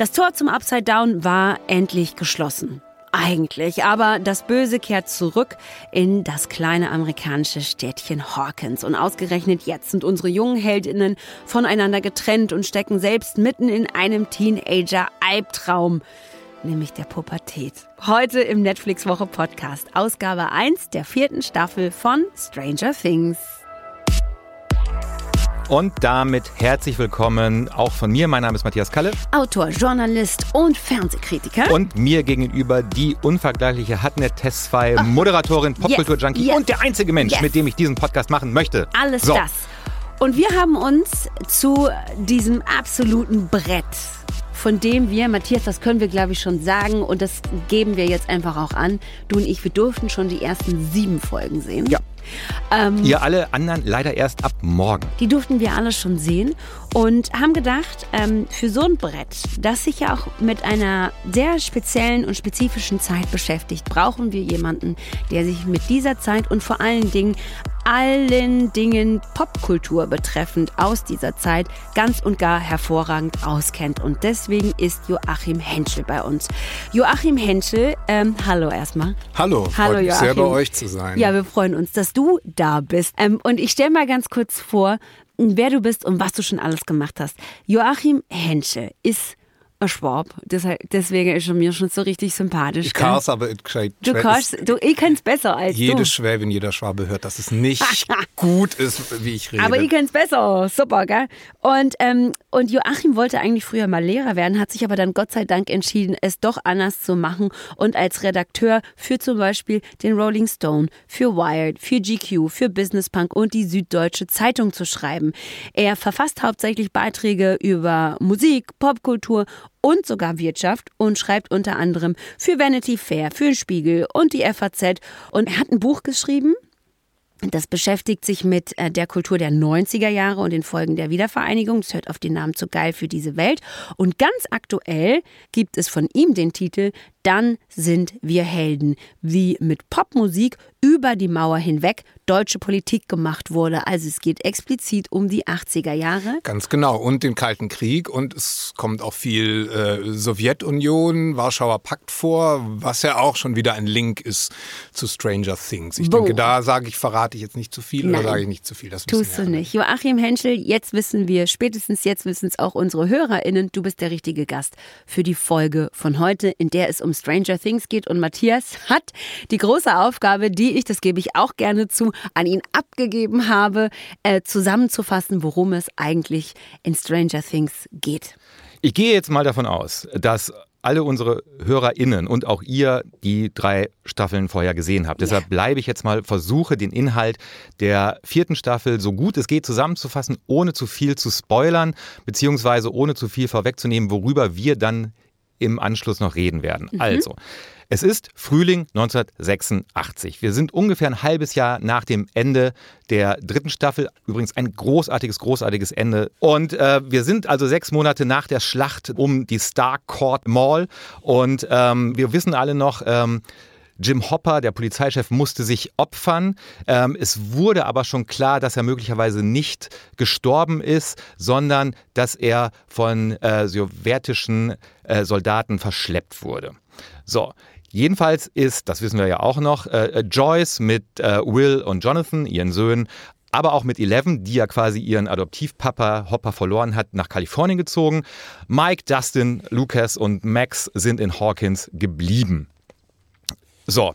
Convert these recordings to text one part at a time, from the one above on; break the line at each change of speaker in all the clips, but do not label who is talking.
Das Tor zum Upside Down war endlich geschlossen. Eigentlich, aber das Böse kehrt zurück in das kleine amerikanische Städtchen Hawkins. Und ausgerechnet jetzt sind unsere jungen Heldinnen voneinander getrennt und stecken selbst mitten in einem Teenager-Albtraum, nämlich der Pubertät. Heute im Netflix-Woche-Podcast, Ausgabe 1 der vierten Staffel von Stranger Things.
Und damit herzlich willkommen auch von mir. Mein Name ist Matthias Kalle.
Autor, Journalist und Fernsehkritiker.
Und mir gegenüber die unvergleichliche Hatnet Tesfaye, oh. Moderatorin, Popkultur-Junkie yes. und der einzige Mensch, yes. mit dem ich diesen Podcast machen möchte.
Alles so. das. Und wir haben uns zu diesem absoluten Brett von dem wir, Matthias, das können wir glaube ich schon sagen und das geben wir jetzt einfach auch an. Du und ich, wir durften schon die ersten sieben Folgen sehen.
Ja. Ähm, Ihr alle anderen leider erst ab morgen.
Die durften wir alle schon sehen und haben gedacht, ähm, für so ein Brett, das sich ja auch mit einer sehr speziellen und spezifischen Zeit beschäftigt, brauchen wir jemanden, der sich mit dieser Zeit und vor allen Dingen allen Dingen Popkultur betreffend aus dieser Zeit ganz und gar hervorragend auskennt. Und deswegen ist Joachim Henschel bei uns. Joachim Henschel, ähm, hallo erstmal.
Hallo, hallo freut mich sehr bei euch zu sein.
Ja, wir freuen uns, dass du da bist. Ähm, und ich stelle mal ganz kurz vor, wer du bist und was du schon alles gemacht hast. Joachim Henschel ist ein Schwab. deswegen ist er mir schon so richtig sympathisch.
Ich kann es aber gescheit.
Du kannst, du, ich kann es besser als
jede
du.
Jede Schwäbin, jeder Schwabe hört, dass es nicht gut ist, wie ich rede.
Aber ich kann es besser. Super, gell? Und, ähm, und Joachim wollte eigentlich früher mal Lehrer werden, hat sich aber dann Gott sei Dank entschieden, es doch anders zu machen und als Redakteur für zum Beispiel den Rolling Stone, für Wired, für GQ, für Business Punk und die Süddeutsche Zeitung zu schreiben. Er verfasst hauptsächlich Beiträge über Musik, Popkultur und sogar Wirtschaft und schreibt unter anderem für Vanity Fair, für den Spiegel und die FAZ. Und er hat ein Buch geschrieben, das beschäftigt sich mit äh, der Kultur der 90er Jahre und den Folgen der Wiedervereinigung. Das hört auf den Namen zu geil für diese Welt. Und ganz aktuell gibt es von ihm den Titel Dann sind wir Helden, wie mit Popmusik über die Mauer hinweg deutsche Politik gemacht wurde. Also es geht explizit um die 80er Jahre.
Ganz genau. Und den Kalten Krieg. Und es kommt auch viel äh, Sowjetunion, Warschauer Pakt vor, was ja auch schon wieder ein Link ist zu Stranger Things. Ich Boom. denke, da sage ich, verrate ich jetzt nicht zu viel Nein. oder sage ich nicht zu viel.
Das Tust du nicht. Joachim Henschel, jetzt wissen wir, spätestens jetzt wissen es auch unsere HörerInnen, du bist der richtige Gast für die Folge von heute, in der es um Stranger Things geht. Und Matthias hat die große Aufgabe, die ich, das gebe ich auch gerne zu, an ihn abgegeben habe, äh, zusammenzufassen, worum es eigentlich in Stranger Things geht.
Ich gehe jetzt mal davon aus, dass alle unsere HörerInnen und auch ihr die drei Staffeln vorher gesehen habt. Ja. Deshalb bleibe ich jetzt mal, versuche den Inhalt der vierten Staffel so gut es geht zusammenzufassen, ohne zu viel zu spoilern, beziehungsweise ohne zu viel vorwegzunehmen, worüber wir dann im Anschluss noch reden werden. Mhm. Also, es ist Frühling 1986. Wir sind ungefähr ein halbes Jahr nach dem Ende der dritten Staffel. Übrigens ein großartiges, großartiges Ende. Und äh, wir sind also sechs Monate nach der Schlacht um die Starcourt Mall. Und ähm, wir wissen alle noch, ähm, Jim Hopper, der Polizeichef, musste sich opfern. Ähm, es wurde aber schon klar, dass er möglicherweise nicht gestorben ist, sondern dass er von äh, sowjetischen äh, Soldaten verschleppt wurde. So, Jedenfalls ist, das wissen wir ja auch noch, äh, Joyce mit äh, Will und Jonathan, ihren Söhnen, aber auch mit Eleven, die ja quasi ihren Adoptivpapa Hopper verloren hat, nach Kalifornien gezogen. Mike, Dustin, Lucas und Max sind in Hawkins geblieben. So,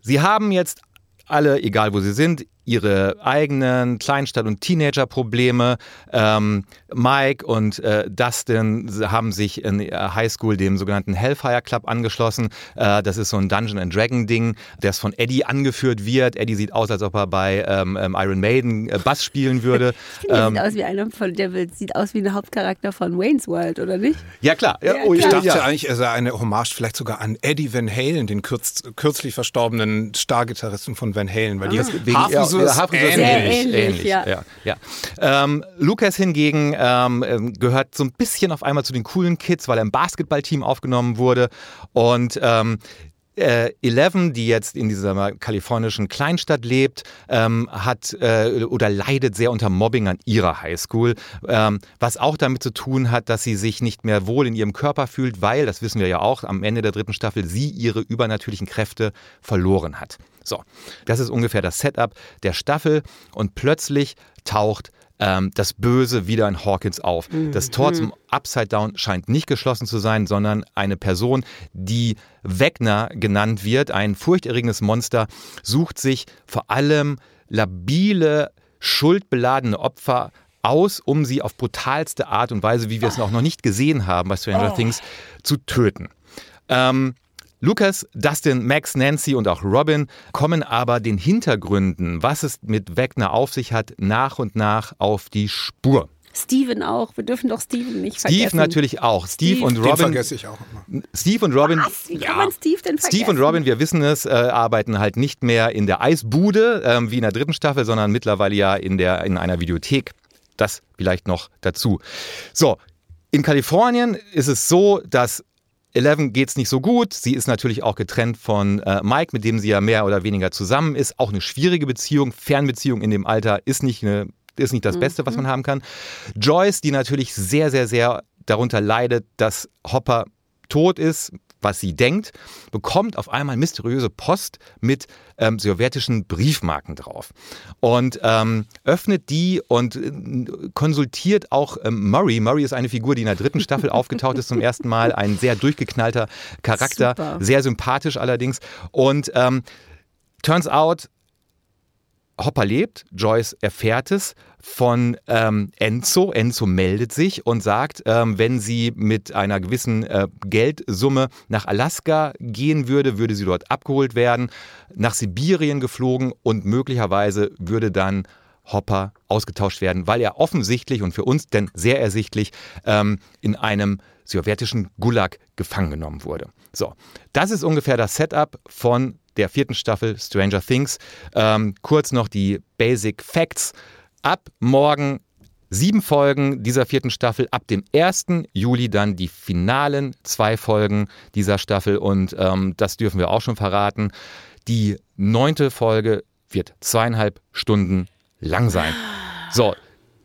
sie haben jetzt alle, egal wo sie sind, ihre eigenen Kleinstadt- und Teenager-Probleme. Ähm, Mike und äh, Dustin haben sich in der Highschool dem sogenannten Hellfire Club angeschlossen. Äh, das ist so ein Dungeon and Dragon Ding, das von Eddie angeführt wird. Eddie sieht aus, als ob er bei ähm, ähm Iron Maiden äh, Bass spielen würde.
der, ähm, sieht aus wie einer von, der sieht aus wie ein Hauptcharakter von Wayne's World, oder nicht?
Ja, klar. Ja,
oh, ich dachte ja. eigentlich, er sei eine Hommage vielleicht sogar an Eddie Van Halen, den kürz, kürzlich verstorbenen Stargitarristen von Van Halen, weil ah. die Hafen
Hafersus ähnlich. ähnlich, ähnlich ja. ja, ja. Ähm, Lukas hingegen ähm, ähm, gehört so ein bisschen auf einmal zu den coolen Kids, weil er im Basketballteam aufgenommen wurde und ähm, äh, Eleven, die jetzt in dieser kalifornischen Kleinstadt lebt, ähm, hat äh, oder leidet sehr unter Mobbing an ihrer Highschool, ähm, was auch damit zu tun hat, dass sie sich nicht mehr wohl in ihrem Körper fühlt, weil, das wissen wir ja auch, am Ende der dritten Staffel sie ihre übernatürlichen Kräfte verloren hat. So, das ist ungefähr das Setup der Staffel und plötzlich taucht ähm, das Böse wieder in Hawkins auf. Mhm. Das Tor zum Upside Down scheint nicht geschlossen zu sein, sondern eine Person, die Wegner genannt wird, ein furchterregendes Monster, sucht sich vor allem labile, schuldbeladene Opfer aus, um sie auf brutalste Art und Weise, wie wir es auch noch nicht gesehen haben bei Stranger oh. Things, zu töten. Ähm, Lucas, Dustin, Max, Nancy und auch Robin kommen aber den Hintergründen, was es mit Wegner auf sich hat, nach und nach auf die Spur.
Steven auch. Wir dürfen doch Steven nicht
Steve
vergessen.
Steve natürlich auch. Steve, Steve und Robin. Den
vergesse ich auch immer.
Steve und Robin.
Was? Wie kann man Steve denn vergessen?
Steve und Robin, wir wissen es, äh, arbeiten halt nicht mehr in der Eisbude äh, wie in der dritten Staffel, sondern mittlerweile ja in, der, in einer Videothek. Das vielleicht noch dazu. So, in Kalifornien ist es so, dass Eleven geht es nicht so gut. Sie ist natürlich auch getrennt von äh, Mike, mit dem sie ja mehr oder weniger zusammen ist. Auch eine schwierige Beziehung. Fernbeziehung in dem Alter ist nicht, eine, ist nicht das Beste, was mhm. man haben kann. Joyce, die natürlich sehr, sehr, sehr darunter leidet, dass Hopper tot ist, was sie denkt, bekommt auf einmal mysteriöse Post mit ähm, sowjetischen Briefmarken drauf und ähm, öffnet die und äh, konsultiert auch ähm, Murray. Murray ist eine Figur, die in der dritten Staffel aufgetaucht ist zum ersten Mal, ein sehr durchgeknallter Charakter, Super. sehr sympathisch allerdings und ähm, turns out Hopper lebt, Joyce erfährt es von ähm, Enzo. Enzo meldet sich und sagt, ähm, wenn sie mit einer gewissen äh, Geldsumme nach Alaska gehen würde, würde sie dort abgeholt werden, nach Sibirien geflogen und möglicherweise würde dann Hopper ausgetauscht werden, weil er offensichtlich und für uns denn sehr ersichtlich ähm, in einem sowjetischen Gulag gefangen genommen wurde. So, das ist ungefähr das Setup von der vierten Staffel Stranger Things. Ähm, kurz noch die Basic Facts. Ab morgen sieben Folgen dieser vierten Staffel. Ab dem 1. Juli dann die finalen zwei Folgen dieser Staffel. Und ähm, das dürfen wir auch schon verraten. Die neunte Folge wird zweieinhalb Stunden lang sein. So,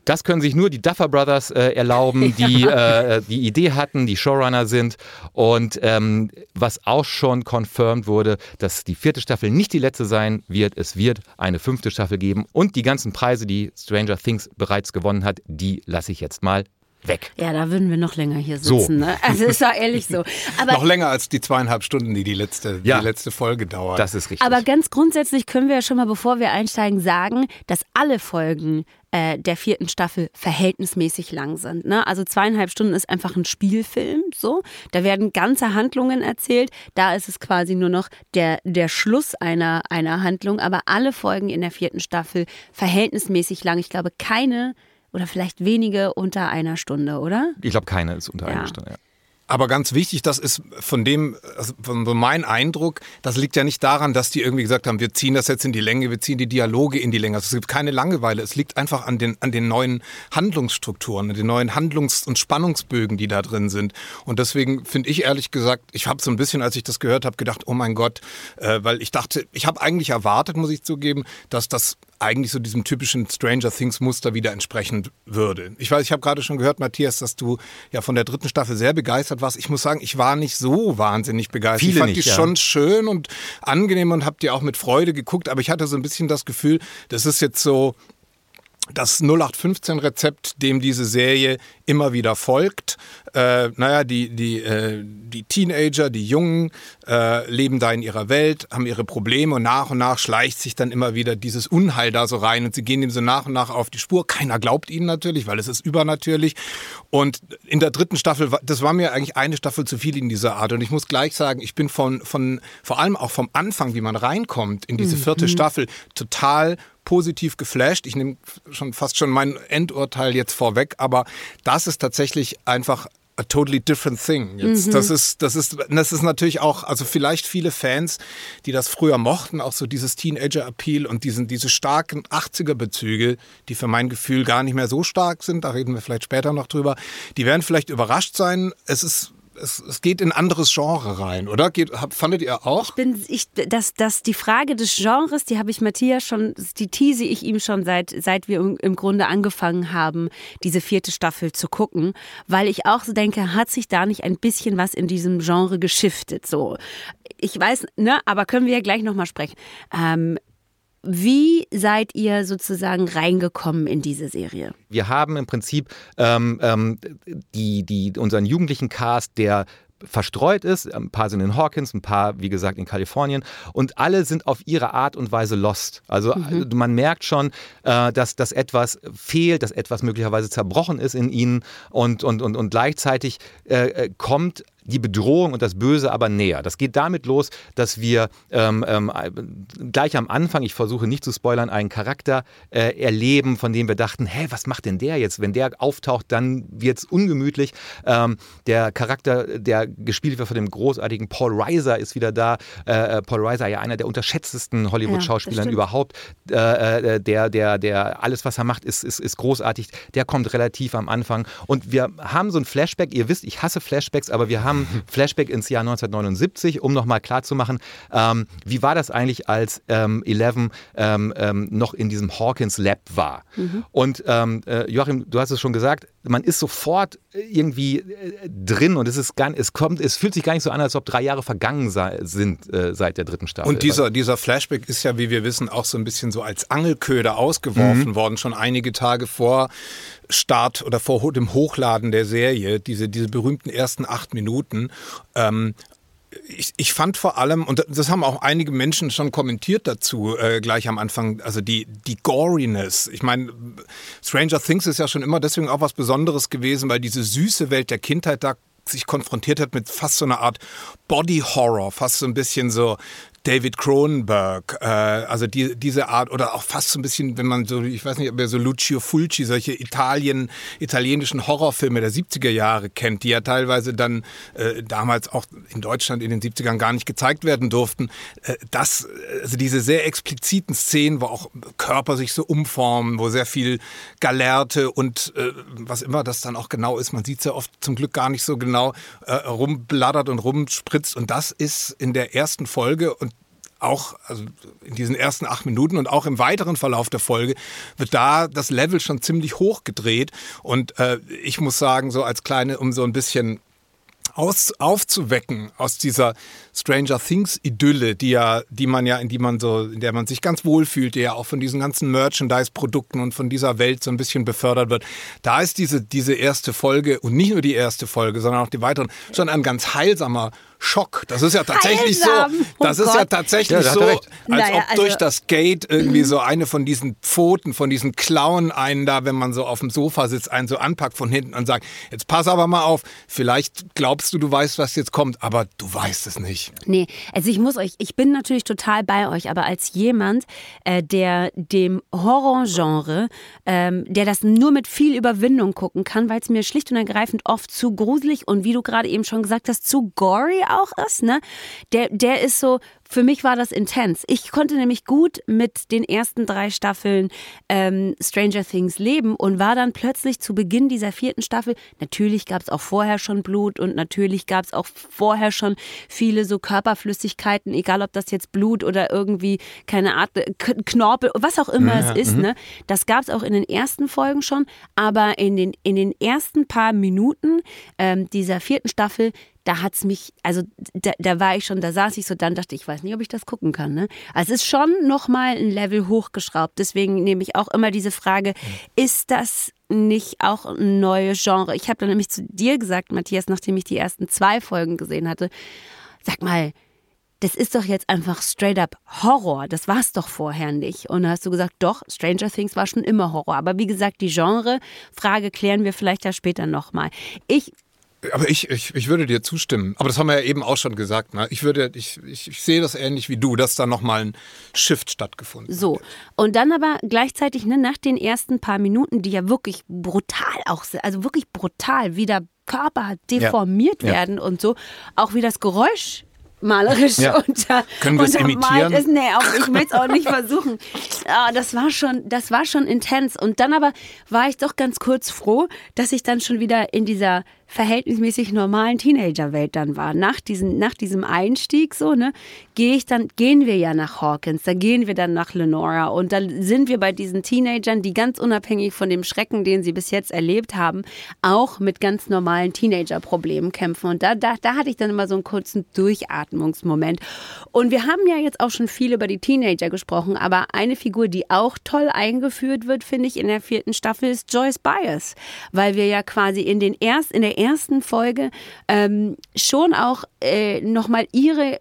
das können sich nur die Duffer Brothers äh, erlauben, die ja. äh, die Idee hatten, die Showrunner sind. Und ähm, was auch schon confirmed wurde, dass die vierte Staffel nicht die letzte sein wird. Es wird eine fünfte Staffel geben. Und die ganzen Preise, die Stranger Things bereits gewonnen hat, die lasse ich jetzt mal weg.
Ja, da würden wir noch länger hier sitzen. So. Ne? Also ist doch ehrlich so.
Aber noch länger als die zweieinhalb Stunden, die die letzte, ja, die letzte Folge dauert.
Das ist richtig.
Aber ganz grundsätzlich können wir ja schon mal, bevor wir einsteigen, sagen, dass alle Folgen äh, der vierten Staffel verhältnismäßig lang sind. Ne? Also zweieinhalb Stunden ist einfach ein Spielfilm. So, da werden ganze Handlungen erzählt. Da ist es quasi nur noch der, der Schluss einer, einer Handlung. Aber alle Folgen in der vierten Staffel verhältnismäßig lang. Ich glaube, keine oder vielleicht wenige unter einer Stunde, oder?
Ich glaube, keine ist unter ja. einer Stunde, ja.
Aber ganz wichtig, das ist von dem, also von meinem Eindruck, das liegt ja nicht daran, dass die irgendwie gesagt haben, wir ziehen das jetzt in die Länge, wir ziehen die Dialoge in die Länge. Also es gibt keine Langeweile. Es liegt einfach an den, an den neuen Handlungsstrukturen, an den neuen Handlungs- und Spannungsbögen, die da drin sind. Und deswegen finde ich ehrlich gesagt, ich habe so ein bisschen, als ich das gehört habe, gedacht, oh mein Gott, äh, weil ich dachte, ich habe eigentlich erwartet, muss ich zugeben, dass das eigentlich so diesem typischen Stranger Things Muster wieder entsprechen würde. Ich weiß, ich habe gerade schon gehört, Matthias, dass du ja von der dritten Staffel sehr begeistert warst. Ich muss sagen, ich war nicht so wahnsinnig begeistert.
Viele
ich fand
nicht,
die
ja.
schon schön und angenehm und habe die auch mit Freude geguckt, aber ich hatte so ein bisschen das Gefühl, das ist jetzt so das 0815-Rezept, dem diese Serie immer wieder folgt. Äh, naja, die, die, äh, die Teenager, die Jungen äh, leben da in ihrer Welt, haben ihre Probleme und nach und nach schleicht sich dann immer wieder dieses Unheil da so rein und sie gehen dem so nach und nach auf die Spur. Keiner glaubt ihnen natürlich, weil es ist übernatürlich. Und in der dritten Staffel, das war mir eigentlich eine Staffel zu viel in dieser Art. Und ich muss gleich sagen, ich bin von, von vor allem auch vom Anfang, wie man reinkommt in diese vierte mhm. Staffel, total positiv geflasht. Ich nehme schon fast schon mein Endurteil jetzt vorweg, aber das ist tatsächlich einfach a totally different thing. Jetzt, mhm. das ist, das ist, das ist natürlich auch, also vielleicht viele Fans, die das früher mochten, auch so dieses Teenager-Appeal und diesen, diese starken 80er-Bezüge, die für mein Gefühl gar nicht mehr so stark sind, da reden wir vielleicht später noch drüber, die werden vielleicht überrascht sein. Es ist es, es geht in ein anderes Genre rein, oder? Geht, hab, fandet ihr auch?
Ich bin, ich, das, das, die Frage des Genres, die habe ich Matthias schon, die tease ich ihm schon seit, seit wir im Grunde angefangen haben, diese vierte Staffel zu gucken, weil ich auch so denke, hat sich da nicht ein bisschen was in diesem Genre geschiftet, so. Ich weiß, ne, aber können wir ja gleich nochmal sprechen. Ähm, wie seid ihr sozusagen reingekommen in diese Serie?
Wir haben im Prinzip ähm, ähm, die, die, unseren jugendlichen Cast, der verstreut ist. Ein paar sind in Hawkins, ein paar, wie gesagt, in Kalifornien. Und alle sind auf ihre Art und Weise lost. Also mhm. man merkt schon, äh, dass, dass etwas fehlt, dass etwas möglicherweise zerbrochen ist in ihnen. Und, und, und, und gleichzeitig äh, äh kommt die Bedrohung und das Böse aber näher. Das geht damit los, dass wir ähm, ähm, gleich am Anfang, ich versuche nicht zu spoilern, einen Charakter äh, erleben, von dem wir dachten, hä, was macht denn der jetzt? Wenn der auftaucht, dann wird es ungemütlich. Ähm, der Charakter, der gespielt wird von dem großartigen Paul Reiser, ist wieder da. Äh, äh Paul Reiser, ja einer der unterschätztesten Hollywood-Schauspielern ja, überhaupt. Äh, äh, der, der, der, alles, was er macht, ist, ist, ist großartig. Der kommt relativ am Anfang. Und wir haben so ein Flashback. Ihr wisst, ich hasse Flashbacks, aber wir haben Flashback ins Jahr 1979, um nochmal klarzumachen, ähm, wie war das eigentlich, als ähm, Eleven ähm, ähm, noch in diesem Hawkins Lab war. Mhm. Und ähm, äh, Joachim, du hast es schon gesagt, man ist sofort irgendwie äh, drin und es ist gar, es kommt, es fühlt sich gar nicht so an, als ob drei Jahre vergangen sei, sind äh, seit der dritten Staffel.
Und dieser, dieser Flashback ist ja, wie wir wissen, auch so ein bisschen so als Angelköder ausgeworfen mhm. worden, schon einige Tage vor Start oder vor dem Hochladen der Serie, diese, diese berühmten ersten acht Minuten. Ähm, ich, ich fand vor allem, und das haben auch einige Menschen schon kommentiert dazu, äh, gleich am Anfang, also die, die Goriness. Ich meine, Stranger Things ist ja schon immer deswegen auch was Besonderes gewesen, weil diese süße Welt der Kindheit da sich konfrontiert hat mit fast so einer Art Body Horror, fast so ein bisschen so David Cronenberg, äh, also die, diese Art oder auch fast so ein bisschen, wenn man so, ich weiß nicht, ob ihr so Lucio Fulci, solche Italien, italienischen Horrorfilme der 70er Jahre kennt, die ja teilweise dann äh, damals auch in Deutschland in den 70ern gar nicht gezeigt werden durften. Äh, das, also diese sehr expliziten Szenen, wo auch Körper sich so umformen, wo sehr viel Galerte und äh, was immer das dann auch genau ist, man sieht es ja oft zum Glück gar nicht so genau, äh, rumbladdert und rumspritzt und das ist in der ersten Folge und auch also in diesen ersten acht Minuten und auch im weiteren Verlauf der Folge wird da das Level schon ziemlich hoch gedreht. Und äh, ich muss sagen, so als kleine, um so ein bisschen aus, aufzuwecken aus dieser Stranger Things Idylle, die ja, die man ja, in die man so, in der man sich ganz wohl fühlt, die ja auch von diesen ganzen Merchandise-Produkten und von dieser Welt so ein bisschen befördert wird. Da ist diese, diese erste Folge und nicht nur die erste Folge, sondern auch die weiteren schon ein ganz heilsamer Schock. Das ist ja tatsächlich Heilsam. so. Das oh ist Gott. ja tatsächlich ja, so, als naja, ob also durch das Gate irgendwie so eine von diesen Pfoten, von diesen Klauen einen da, wenn man so auf dem Sofa sitzt, einen so anpackt von hinten und sagt, jetzt pass aber mal auf, vielleicht glaubst du, du weißt, was jetzt kommt, aber du weißt es nicht.
Nee, also ich muss euch, ich bin natürlich total bei euch, aber als jemand, äh, der dem Horrorgenre, ähm, der das nur mit viel Überwindung gucken kann, weil es mir schlicht und ergreifend oft zu gruselig und wie du gerade eben schon gesagt hast, zu gory auch ist, ne? Der, der ist so, für mich war das intens. Ich konnte nämlich gut mit den ersten drei Staffeln ähm, Stranger Things leben und war dann plötzlich zu Beginn dieser vierten Staffel, natürlich gab es auch vorher schon Blut und natürlich gab es auch vorher schon viele so Körperflüssigkeiten, egal ob das jetzt Blut oder irgendwie, keine Art, äh, Knorpel, was auch immer ja, es ist. Mhm. Ne? Das gab es auch in den ersten Folgen schon, aber in den, in den ersten paar Minuten ähm, dieser vierten Staffel da hat es mich, also da, da, war ich schon, da saß ich so, dann dachte ich, ich weiß nicht, ob ich das gucken kann. Ne? Also es ist schon nochmal ein Level hochgeschraubt. Deswegen nehme ich auch immer diese Frage, ist das nicht auch ein neues Genre? Ich habe dann nämlich zu dir gesagt, Matthias, nachdem ich die ersten zwei Folgen gesehen hatte, sag mal, das ist doch jetzt einfach straight up Horror. Das war es doch vorher nicht. Und da hast du gesagt, doch, Stranger Things war schon immer Horror. Aber wie gesagt, die Genre-Frage klären wir vielleicht ja später nochmal. Ich
aber ich, ich, ich würde dir zustimmen. Aber das haben wir ja eben auch schon gesagt. Ne? Ich, würde, ich, ich, ich sehe das ähnlich wie du, dass da nochmal ein Shift stattgefunden
so. hat. So. Und dann aber gleichzeitig ne, nach den ersten paar Minuten, die ja wirklich brutal auch sind, also wirklich brutal, wie der Körper deformiert ja. werden ja. und so, auch wie das Geräusch malerisch ja. unter,
Können wir es imitieren?
Ist. Nee, auch, ich möchte es auch nicht versuchen. Oh, das war schon, das war schon intens. Und dann aber war ich doch ganz kurz froh, dass ich dann schon wieder in dieser verhältnismäßig normalen Teenagerwelt dann war. Nach, diesen, nach diesem Einstieg so, ne, gehe ich dann, gehen wir ja nach Hawkins, da gehen wir dann nach Lenora und da sind wir bei diesen Teenagern, die ganz unabhängig von dem Schrecken, den sie bis jetzt erlebt haben, auch mit ganz normalen Teenager-Problemen kämpfen. Und da, da, da hatte ich dann immer so einen kurzen Durchatmungsmoment. Und wir haben ja jetzt auch schon viel über die Teenager gesprochen, aber eine Figur, die auch toll eingeführt wird, finde ich, in der vierten Staffel ist Joyce Byers, weil wir ja quasi in, den erst, in der ersten Folge ähm, schon auch äh, nochmal ihre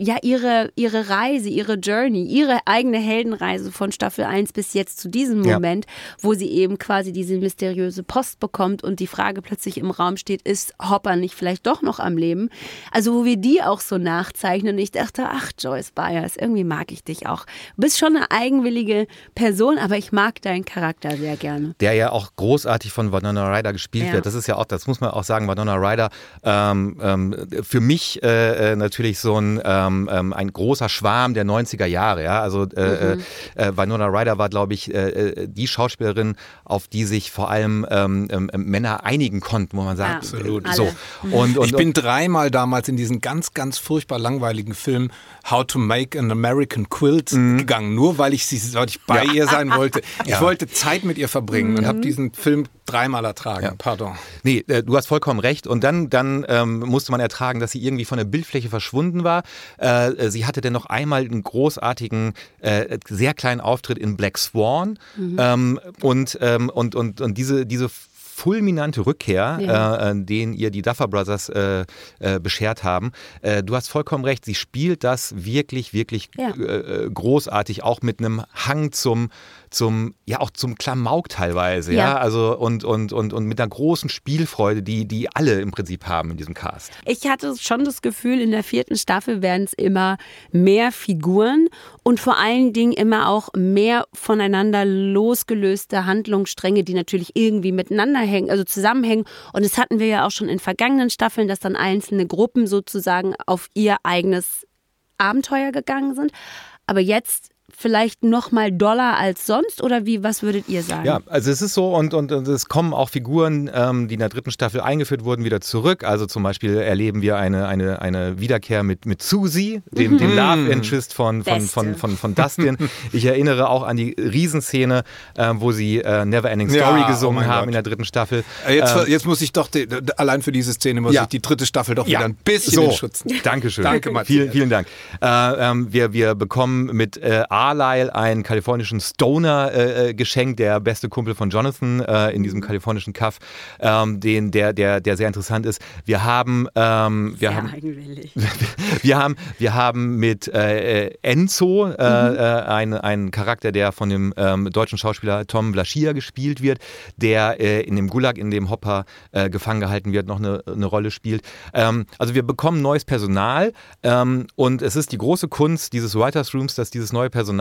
ja ihre, ihre Reise, ihre Journey, ihre eigene Heldenreise von Staffel 1 bis jetzt zu diesem Moment, ja. wo sie eben quasi diese mysteriöse Post bekommt und die Frage plötzlich im Raum steht, ist Hopper nicht vielleicht doch noch am Leben? Also wo wir die auch so nachzeichnen und ich dachte, ach Joyce Byers, irgendwie mag ich dich auch. Du bist schon eine eigenwillige Person, aber ich mag deinen Charakter sehr gerne.
Der ja auch großartig von Winona Ryder gespielt ja. wird. Das ist ja auch, das muss man auch sagen, Winona Ryder ähm, ähm, für mich äh, äh natürlich so ein ähm, ähm, ähm, ein großer Schwarm der 90er Jahre. Ja? Also äh, mhm. äh, äh Winona Ryder war, glaube ich, äh, äh, die Schauspielerin, auf die sich vor allem ähm, ähm, Männer einigen konnten, wo man sagt,
ja, absolut. So. Mhm. Und, und, ich bin dreimal damals in diesen ganz, ganz furchtbar langweiligen Film How to Make an American Quilt mhm. gegangen, nur weil ich, sie, weil ich bei ja. ihr sein wollte. Ich ja. wollte Zeit mit ihr verbringen und habe mhm. diesen Film dreimal ertragen. Ja. Pardon.
Nee, äh, du hast vollkommen recht. Und dann, dann ähm, musste man ertragen, dass sie irgendwie von der Bildfläche verschwunden war. Äh, sie hatte dann noch einmal einen großartigen, äh, sehr kleinen Auftritt in Black Swan. Mhm. Ähm, und, ähm, und, und, und diese, diese fulminante Rückkehr, ja. äh, den ihr die Duffer Brothers äh, äh, beschert haben. Äh, du hast vollkommen recht, sie spielt das wirklich, wirklich ja. Äh, äh, großartig, auch mit einem Hang zum zum, ja auch zum Klamauk teilweise, ja. ja, also und, und, und, und mit einer großen Spielfreude, die, die alle im Prinzip haben in diesem Cast.
Ich hatte schon das Gefühl, in der vierten Staffel werden es immer mehr Figuren und vor allen Dingen immer auch mehr voneinander losgelöste Handlungsstränge, die natürlich irgendwie miteinander hängen, also zusammenhängen. Und das hatten wir ja auch schon in vergangenen Staffeln, dass dann einzelne Gruppen sozusagen auf ihr eigenes Abenteuer gegangen sind. Aber jetzt vielleicht noch mal doller als sonst oder wie, was würdet ihr sagen?
Ja, also es ist so und, und, und es kommen auch Figuren, ähm, die in der dritten Staffel eingeführt wurden, wieder zurück. Also zum Beispiel erleben wir eine, eine, eine Wiederkehr mit, mit Susie, dem, mhm. dem Love Interest von, von, von, von, von, Dustin. ich erinnere auch an die Riesenszene, äh, wo sie äh, Never Ending Story ja, oh gesungen oh haben Gott. in der dritten Staffel.
Äh, jetzt, ähm, jetzt muss ich doch, die, allein für diese Szene muss ja. ich die dritte Staffel doch ja. wieder ein bisschen so. schützen.
Dankeschön. Danke, Matthias. Vielen, vielen Dank. Äh, ähm, wir, wir bekommen mit äh, Arlyle einen kalifornischen Stoner äh, äh, geschenkt, der beste Kumpel von Jonathan äh, in diesem kalifornischen Kaff, ähm, den, der, der, der sehr interessant ist. Wir haben, ähm, wir, haben wir haben, wir haben mit äh, Enzo äh, mhm. äh, einen, einen Charakter, der von dem ähm, deutschen Schauspieler Tom Blaschia gespielt wird, der äh, in dem Gulag, in dem Hopper äh, gefangen gehalten wird, noch eine, eine Rolle spielt. Ähm, also wir bekommen neues Personal ähm, und es ist die große Kunst dieses Writers Rooms, dass dieses neue Personal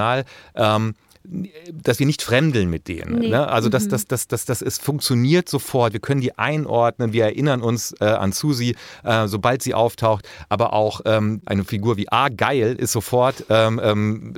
ähm, dass wir nicht fremdeln mit denen. Nee. Ne? Also das, mhm. das, das, das, das ist, funktioniert sofort. Wir können die einordnen. Wir erinnern uns äh, an Susi, äh, sobald sie auftaucht. Aber auch ähm, eine Figur wie A. Geil ist sofort ähm, ähm,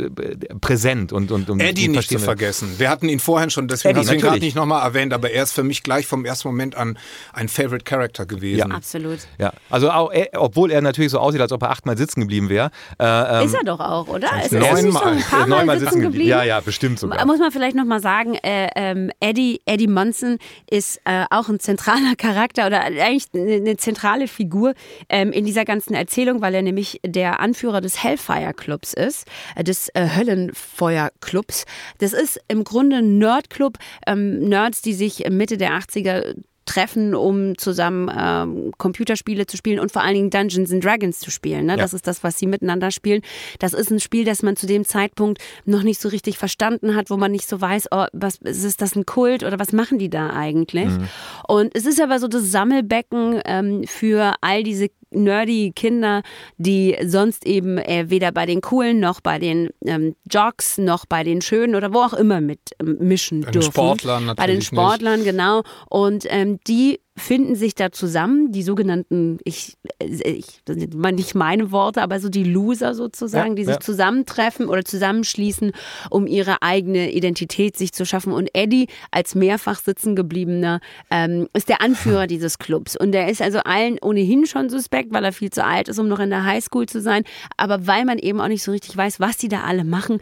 präsent. Und, und, und
Eddie nicht zu vergessen. Wir hatten ihn vorhin schon, deswegen Eddie, hast du ihn gerade nicht nochmal erwähnt, aber er ist für mich gleich vom ersten Moment an ein Favorite Character gewesen.
Ja, absolut.
Ja, also auch, er, obwohl er natürlich so aussieht, als ob er achtmal sitzen geblieben wäre.
Äh, ist er doch auch, oder?
Ist neunmal, so neunmal sitzen geblieben. Ja, ja, bestimmt sogar.
Muss man vielleicht nochmal sagen, äh, ähm, Eddie, Eddie Monson ist äh, auch ein zentraler Charakter oder eigentlich eine zentrale Figur ähm, in dieser ganzen Erzählung, weil er nämlich der Anführer des Hellfire Clubs ist, äh, des äh, Höllenfeuer Clubs. Das ist im Grunde ein Nerdclub, ähm, Nerds, die sich Mitte der 80er treffen, um zusammen ähm, Computerspiele zu spielen und vor allen Dingen Dungeons and Dragons zu spielen. Ne? Ja. Das ist das, was sie miteinander spielen. Das ist ein Spiel, das man zu dem Zeitpunkt noch nicht so richtig verstanden hat, wo man nicht so weiß, oh, was ist das ein Kult oder was machen die da eigentlich? Mhm. Und es ist aber so das Sammelbecken ähm, für all diese nerdy Kinder, die sonst eben äh, weder bei den Coolen noch bei den ähm, Jocks noch bei den Schönen oder wo auch immer mit ähm, mischen bei dürfen.
Den Sportlern natürlich
bei den Sportlern,
nicht.
genau. Und ähm, die finden sich da zusammen, die sogenannten, ich, äh, ich das sind nicht meine Worte, aber so die Loser sozusagen, ja, die sich ja. zusammentreffen oder zusammenschließen, um ihre eigene Identität sich zu schaffen. Und Eddie als mehrfach sitzen gebliebener ähm, ist der Anführer dieses Clubs. Und der ist also allen ohnehin schon suspekt, weil er viel zu alt ist, um noch in der Highschool zu sein. Aber weil man eben auch nicht so richtig weiß, was die da alle machen,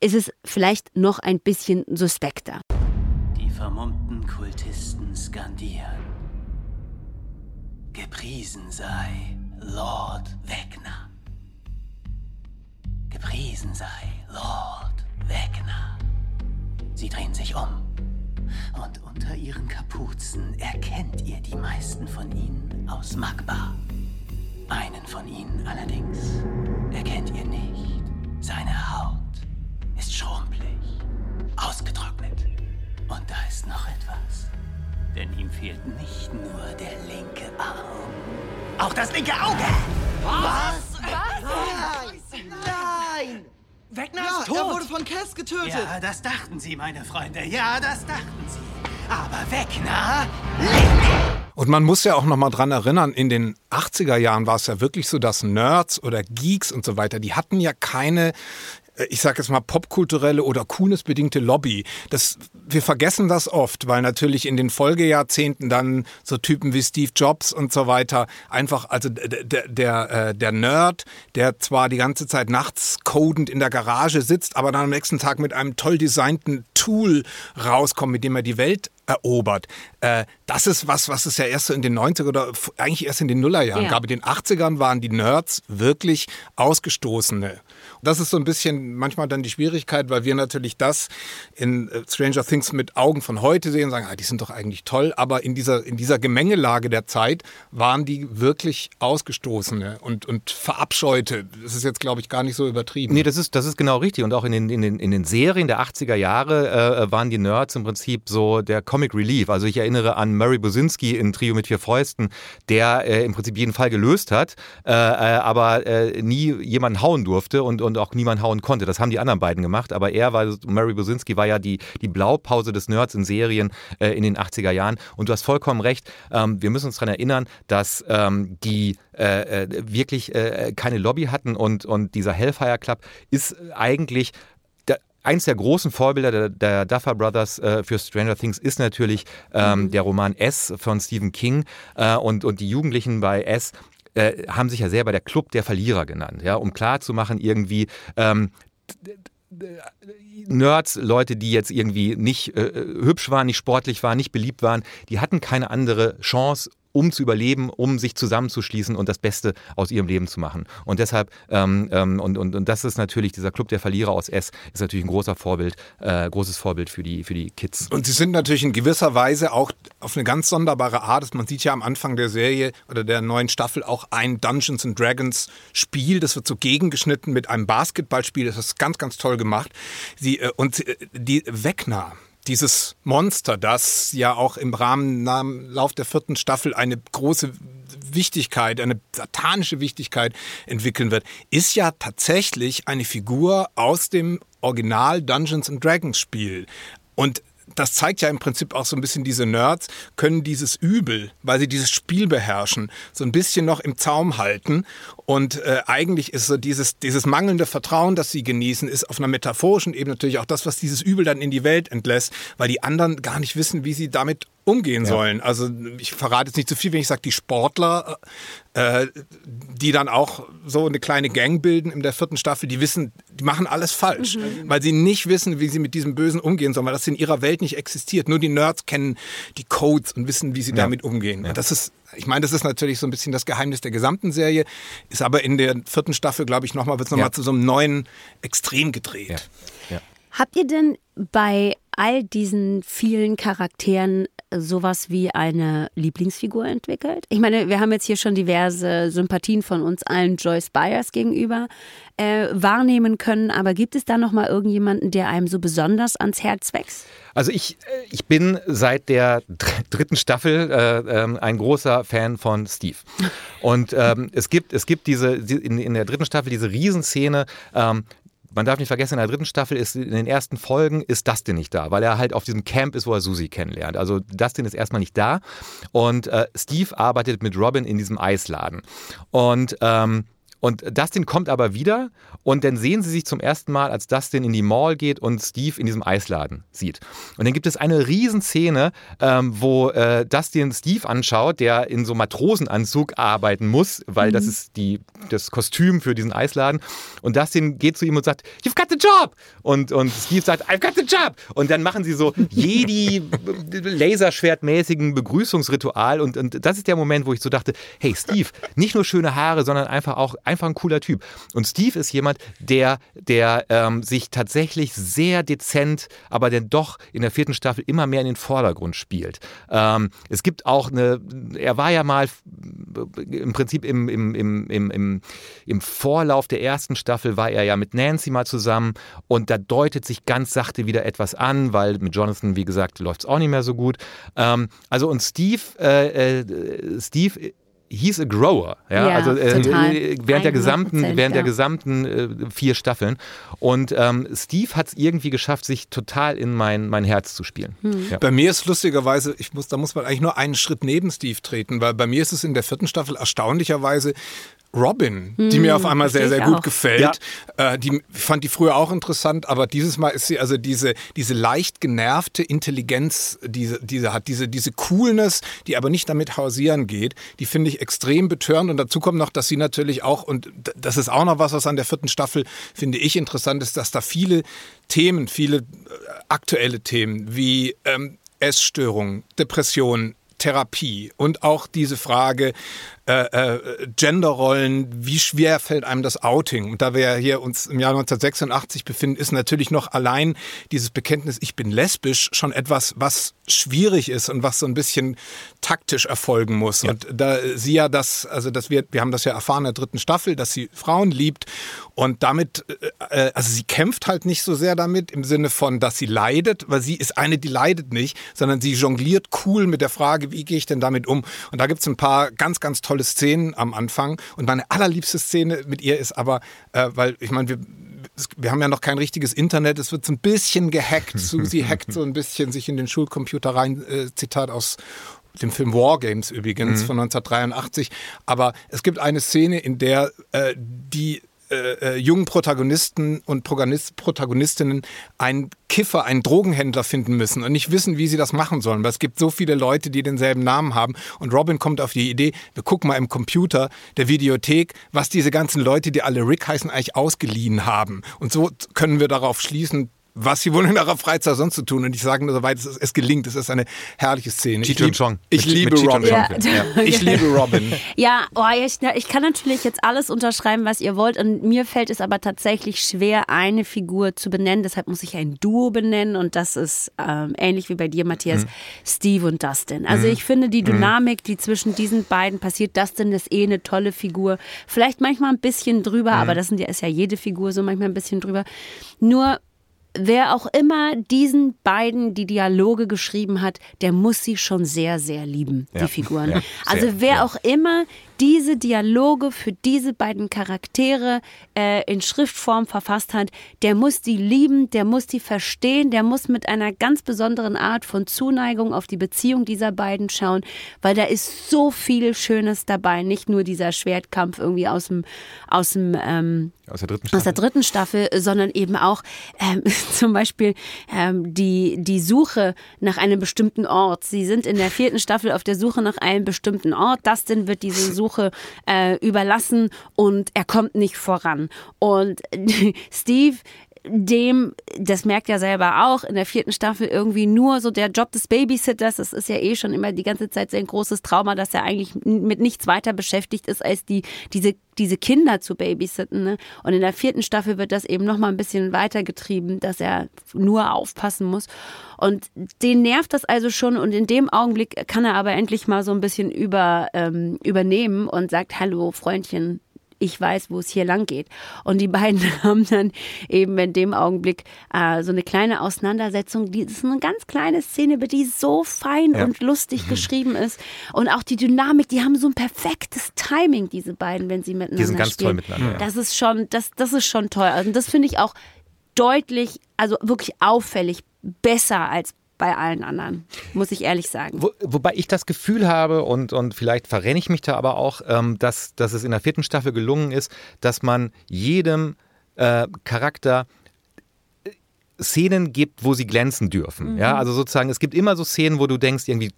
ist es vielleicht noch ein bisschen suspekter.
Gepriesen sei Lord Wegner. Gepriesen sei Lord Wegner. Sie drehen sich um. Und unter ihren Kapuzen erkennt ihr die meisten von ihnen aus Magba. Einen von ihnen allerdings erkennt ihr nicht. Seine Haut ist schrumpelig, ausgetrocknet. Und da ist noch etwas. Denn ihm fehlt nicht nur der linke Arm, auch das linke Auge.
Was? Was? Nein! Nein!
Wegner
ja,
ist tot!
Er wurde von Cass getötet!
Ja, das dachten sie, meine Freunde. Ja, das dachten sie. Aber Wegner lebt!
Und man muss ja auch noch mal dran erinnern, in den 80er Jahren war es ja wirklich so, dass Nerds oder Geeks und so weiter, die hatten ja keine ich sage jetzt mal, popkulturelle oder coolness-bedingte Lobby. Das, wir vergessen das oft, weil natürlich in den Folgejahrzehnten dann so Typen wie Steve Jobs und so weiter einfach, also der, der, äh, der Nerd, der zwar die ganze Zeit nachts codend in der Garage sitzt, aber dann am nächsten Tag mit einem toll designten Tool rauskommt, mit dem er die Welt erobert. Äh, das ist was, was es ja erst so in den 90er oder eigentlich erst in den Nullerjahren ja. gab. In den 80ern waren die Nerds wirklich Ausgestoßene. Das ist so ein bisschen manchmal dann die Schwierigkeit, weil wir natürlich das in äh, Stranger Things mit Augen von heute sehen und sagen, ah, die sind doch eigentlich toll, aber in dieser, in dieser Gemengelage der Zeit waren die wirklich Ausgestoßene und, und Verabscheute. Das ist jetzt, glaube ich, gar nicht so übertrieben.
Nee, das ist, das ist genau richtig. Und auch in den, in den, in den Serien der 80er Jahre äh, waren die Nerds im Prinzip so der Comic Relief. Also ich erinnere an Murray Bosinski in Trio mit vier Fäusten, der äh, im Prinzip jeden Fall gelöst hat, äh, äh aber äh, nie jemanden hauen durfte und, und und auch niemand hauen konnte. Das haben die anderen beiden gemacht, aber er war, Mary Bosinski war ja die, die Blaupause des Nerds in Serien äh, in den 80er Jahren. Und du hast vollkommen recht, ähm, wir müssen uns daran erinnern, dass ähm, die äh, äh, wirklich äh, keine Lobby hatten und, und dieser Hellfire Club ist eigentlich eins der großen Vorbilder der, der Duffer Brothers äh, für Stranger Things ist natürlich ähm, mhm. der Roman S von Stephen King äh, und, und die Jugendlichen bei S äh, haben sich ja selber der Club der Verlierer genannt, ja, um klarzumachen, irgendwie, ähm, Nerds, Leute, die jetzt irgendwie nicht äh, hübsch waren, nicht sportlich waren, nicht beliebt waren, die hatten keine andere Chance, um zu überleben, um sich zusammenzuschließen und das Beste aus ihrem Leben zu machen. Und deshalb, ähm, ähm, und, und, und das ist natürlich, dieser Club der Verlierer aus S ist natürlich ein großer Vorbild, äh, großes Vorbild für die, für die Kids.
Und sie sind natürlich in gewisser Weise auch auf eine ganz sonderbare Art. Man sieht ja am Anfang der Serie oder der neuen Staffel auch ein Dungeons and Dragons Spiel. Das wird so gegengeschnitten mit einem Basketballspiel. Das ist ganz, ganz toll gemacht. Sie, äh, und äh, die Wegner, dieses Monster, das ja auch im Rahmen im Lauf der vierten Staffel eine große Wichtigkeit, eine satanische Wichtigkeit entwickeln wird, ist ja tatsächlich eine Figur aus dem Original Dungeons and Dragons Spiel. Und das zeigt ja im Prinzip auch so ein bisschen, diese Nerds können dieses Übel, weil sie dieses Spiel beherrschen, so ein bisschen noch im Zaum halten. Und äh, eigentlich ist so dieses, dieses mangelnde Vertrauen, das sie genießen, ist auf einer metaphorischen Ebene natürlich auch das, was dieses Übel dann in die Welt entlässt, weil die anderen gar nicht wissen, wie sie damit umgehen ja. sollen. Also ich verrate jetzt nicht zu viel, wenn ich sage, die Sportler, äh, die dann auch so eine kleine Gang bilden in der vierten Staffel, die wissen, die machen alles falsch, mhm. weil sie nicht wissen, wie sie mit diesem Bösen umgehen sollen, weil das in ihrer Welt nicht existiert. Nur die Nerds kennen die Codes und wissen, wie sie ja. damit umgehen. Ja. das ist, ich meine, das ist natürlich so ein bisschen das Geheimnis der gesamten Serie, ist aber in der vierten Staffel, glaube ich, nochmal, wird es nochmal zu so einem neuen Extrem gedreht.
Habt ihr denn bei all diesen vielen Charakteren sowas wie eine Lieblingsfigur entwickelt? Ich meine, wir haben jetzt hier schon diverse Sympathien von uns allen Joyce Byers gegenüber äh, wahrnehmen können, aber gibt es da noch mal irgendjemanden, der einem so besonders ans Herz wächst?
Also ich, äh, ich bin seit der dritten Staffel äh, ähm, ein großer Fan von Steve. Und ähm, es gibt, es gibt diese, in, in der dritten Staffel diese Riesenszene, ähm, man darf nicht vergessen, in der dritten Staffel ist in den ersten Folgen ist Dustin nicht da, weil er halt auf diesem Camp ist, wo er Susie kennenlernt. Also Dustin ist erstmal nicht da und äh, Steve arbeitet mit Robin in diesem Eisladen. Und ähm, und Dustin kommt aber wieder und dann sehen sie sich zum ersten Mal, als Dustin in die Mall geht und Steve in diesem Eisladen sieht. Und dann gibt es eine Riesenszene, ähm, wo äh, Dustin Steve anschaut, der in so Matrosenanzug arbeiten muss, weil mhm. das ist die, das Kostüm für diesen Eisladen. Und Dustin geht zu ihm und sagt, You've got the job! Und, und Steve sagt, I've got the job! Und dann machen sie so Jedi Laserschwertmäßigen Begrüßungsritual. Und, und das ist der Moment, wo ich so dachte, hey Steve, nicht nur schöne Haare, sondern einfach auch einfach ein cooler Typ. Und Steve ist jemand, der, der ähm, sich tatsächlich sehr dezent, aber dann doch in der vierten Staffel immer mehr in den Vordergrund spielt. Ähm, es gibt auch eine, er war ja mal im Prinzip im, im, im, im, im, im Vorlauf der ersten Staffel war er ja mit Nancy mal zusammen und da deutet sich ganz sachte wieder etwas an, weil mit Jonathan, wie gesagt, läuft es auch nicht mehr so gut. Ähm, also und Steve, äh, äh, Steve hieß a grower, ja,
ja
also
äh,
während der gesamten, während ja. der gesamten äh, vier Staffeln. Und ähm, Steve hat es irgendwie geschafft, sich total in mein, mein Herz zu spielen.
Hm. Ja. Bei mir ist lustigerweise, ich muss, da muss man eigentlich nur einen Schritt neben Steve treten, weil bei mir ist es in der vierten Staffel erstaunlicherweise Robin, die mir auf hm, einmal sehr, sehr gut auch. gefällt. Ja. Äh, die fand die früher auch interessant, aber dieses Mal ist sie also diese, diese leicht genervte Intelligenz, diese, diese hat diese, diese Coolness, die aber nicht damit hausieren geht, die finde ich extrem betörend. Und dazu kommt noch, dass sie natürlich auch, und das ist auch noch was, was an der vierten Staffel, finde ich, interessant ist, dass da viele Themen, viele äh, aktuelle Themen wie ähm, Essstörungen, Depressionen, Therapie und auch diese Frage, äh, äh, Genderrollen, wie schwer fällt einem das Outing? Und da wir ja hier uns im Jahr 1986 befinden, ist natürlich noch allein dieses Bekenntnis, ich bin lesbisch, schon etwas, was schwierig ist und was so ein bisschen taktisch erfolgen muss. Ja. Und da sie ja das, also dass wir, wir haben das ja erfahren in der dritten Staffel, dass sie Frauen liebt und damit, äh, äh, also sie kämpft halt nicht so sehr damit im Sinne von, dass sie leidet, weil sie ist eine, die leidet nicht, sondern sie jongliert cool mit der Frage, wie gehe ich denn damit um? Und da gibt es ein paar ganz, ganz tolle tolle Szenen am Anfang. Und meine allerliebste Szene mit ihr ist aber, äh, weil ich meine, wir, wir haben ja noch kein richtiges Internet, es wird so ein bisschen gehackt. Susi hackt so ein bisschen sich in den Schulcomputer rein. Äh, Zitat aus dem Film War Games übrigens mhm. von 1983. Aber es gibt eine Szene, in der äh, die äh, äh, jungen Protagonisten und Protagonistinnen einen Kiffer, einen Drogenhändler finden müssen und nicht wissen, wie sie das machen sollen. Weil es gibt so viele Leute, die denselben Namen haben. Und Robin kommt auf die Idee, wir gucken mal im Computer der Videothek, was diese ganzen Leute, die alle Rick heißen, eigentlich ausgeliehen haben. Und so können wir darauf schließen, was sie wohl in ihrer Freizeit sonst zu tun. Und ich sage nur, soweit es, es gelingt, es ist eine herrliche Szene.
Ich, lieb,
ich mit, liebe mit Robin. Ja. Ja. Ich liebe Robin.
Ja, oh, ich, ich, kann natürlich jetzt alles unterschreiben, was ihr wollt. Und mir fällt es aber tatsächlich schwer, eine Figur zu benennen. Deshalb muss ich ein Duo benennen. Und das ist ähm, ähnlich wie bei dir, Matthias, mhm. Steve und Dustin. Also mhm. ich finde die mhm. Dynamik, die zwischen diesen beiden passiert, Dustin ist eh eine tolle Figur. Vielleicht manchmal ein bisschen drüber, mhm. aber das sind ja, ist ja jede Figur so manchmal ein bisschen drüber. Nur wer auch immer diesen beiden die Dialoge geschrieben hat, der muss sie schon sehr, sehr lieben, ja. die Figuren. Ja, also wer ja. auch immer diese Dialoge für diese beiden Charaktere äh, in Schriftform verfasst hat, der muss die lieben, der muss die verstehen, der muss mit einer ganz besonderen Art von Zuneigung auf die Beziehung dieser beiden schauen, weil da ist so viel Schönes dabei. Nicht nur dieser Schwertkampf irgendwie aus dem, aus dem ähm,
aus der dritten Staffel,
aus der dritten Staffel sondern eben auch ähm, zum Beispiel ähm, die, die Suche nach einem bestimmten Ort. Sie sind in der vierten Staffel auf der Suche nach einem bestimmten Ort. Dustin wird diese Suche äh, überlassen und er kommt nicht voran. Und Steve dem, das merkt er selber auch, in der vierten Staffel irgendwie nur so der Job des Babysitters. Das ist ja eh schon immer die ganze Zeit sein großes Trauma, dass er eigentlich mit nichts weiter beschäftigt ist, als die, diese, diese Kinder zu babysitten. Ne? Und in der vierten Staffel wird das eben nochmal ein bisschen weitergetrieben, dass er nur aufpassen muss. Und den nervt das also schon und in dem Augenblick kann er aber endlich mal so ein bisschen über, ähm, übernehmen und sagt, hallo Freundchen, ich weiß, wo es hier lang geht. Und die beiden haben dann eben in dem Augenblick äh, so eine kleine Auseinandersetzung. Die, das ist eine ganz kleine Szene, die so fein ja. und lustig mhm. geschrieben ist. Und auch die Dynamik, die haben so ein perfektes Timing, diese beiden, wenn sie miteinander
Die sind ganz
spielen.
toll miteinander.
Das ist schon, das, das ist schon toll. Also das finde ich auch deutlich, also wirklich auffällig besser als bei allen anderen, muss ich ehrlich sagen.
Wo, wobei ich das Gefühl habe, und, und vielleicht verrenne ich mich da aber auch, ähm, dass, dass es in der vierten Staffel gelungen ist, dass man jedem äh, Charakter äh, Szenen gibt, wo sie glänzen dürfen. Mhm. Ja, also sozusagen, es gibt immer so Szenen, wo du denkst, irgendwie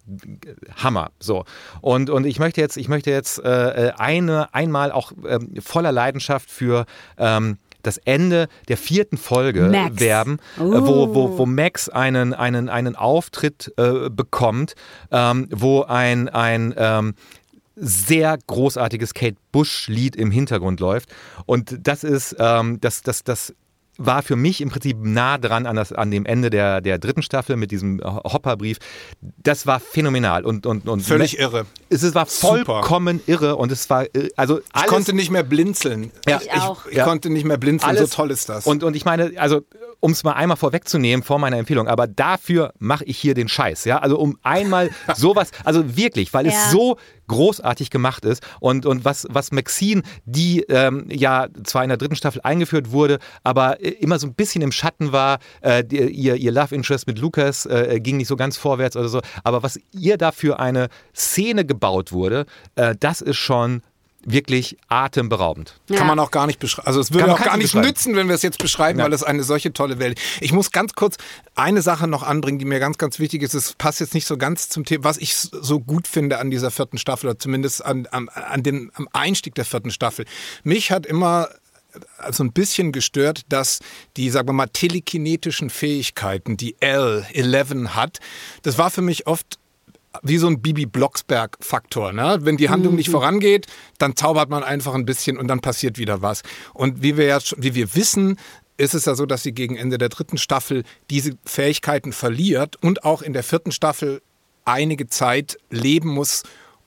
Hammer. So. Und, und ich möchte jetzt, ich möchte jetzt äh, eine, einmal auch äh, voller Leidenschaft für ähm, das Ende der vierten Folge Max. werben, oh. wo, wo, wo Max einen, einen, einen Auftritt äh, bekommt, ähm, wo ein, ein ähm, sehr großartiges Kate Bush-Lied im Hintergrund läuft. Und das ist, ähm, das, das, das war für mich im Prinzip nah dran an, das, an dem Ende der, der dritten Staffel mit diesem Hopperbrief. Das war phänomenal und, und, und
völlig irre.
Es, es war vollkommen Super. irre und es war äh, also
alles, ich konnte nicht mehr blinzeln.
Ja, ich, auch.
ich, ja. konnte nicht mehr blinzeln. Alles, so toll ist das.
Und, und ich meine, also um es mal einmal vorwegzunehmen vor meiner Empfehlung, aber dafür mache ich hier den Scheiß, ja, also um einmal sowas, also wirklich, weil ja. es so großartig gemacht ist und, und was, was Maxine, die ähm, ja zwar in der dritten Staffel eingeführt wurde, aber immer so ein bisschen im Schatten war, äh, die, ihr, ihr Love Interest mit Lucas äh, ging nicht so ganz vorwärts oder so, aber was ihr da für eine Szene gebaut wurde, äh, das ist schon wirklich atemberaubend.
Ja. Kann man auch gar nicht beschreiben. Also es würde auch gar nicht nützen, wenn wir es jetzt beschreiben, ja. weil es eine solche tolle Welt. Ich muss ganz kurz eine Sache noch anbringen, die mir ganz, ganz wichtig ist. Es passt jetzt nicht so ganz zum Thema, was ich so gut finde an dieser vierten Staffel oder zumindest an, an, an dem am Einstieg der vierten Staffel. Mich hat immer also ein bisschen gestört, dass die, sagen wir mal, telekinetischen Fähigkeiten, die L11 hat, das war für mich oft wie so ein Bibi Blocksberg-Faktor. Ne? Wenn die Handlung mhm. nicht vorangeht, dann zaubert man einfach ein bisschen und dann passiert wieder was. Und wie wir ja, wie wir wissen, ist es ja so, dass sie gegen Ende der dritten Staffel diese Fähigkeiten verliert und auch in der vierten Staffel einige Zeit leben muss,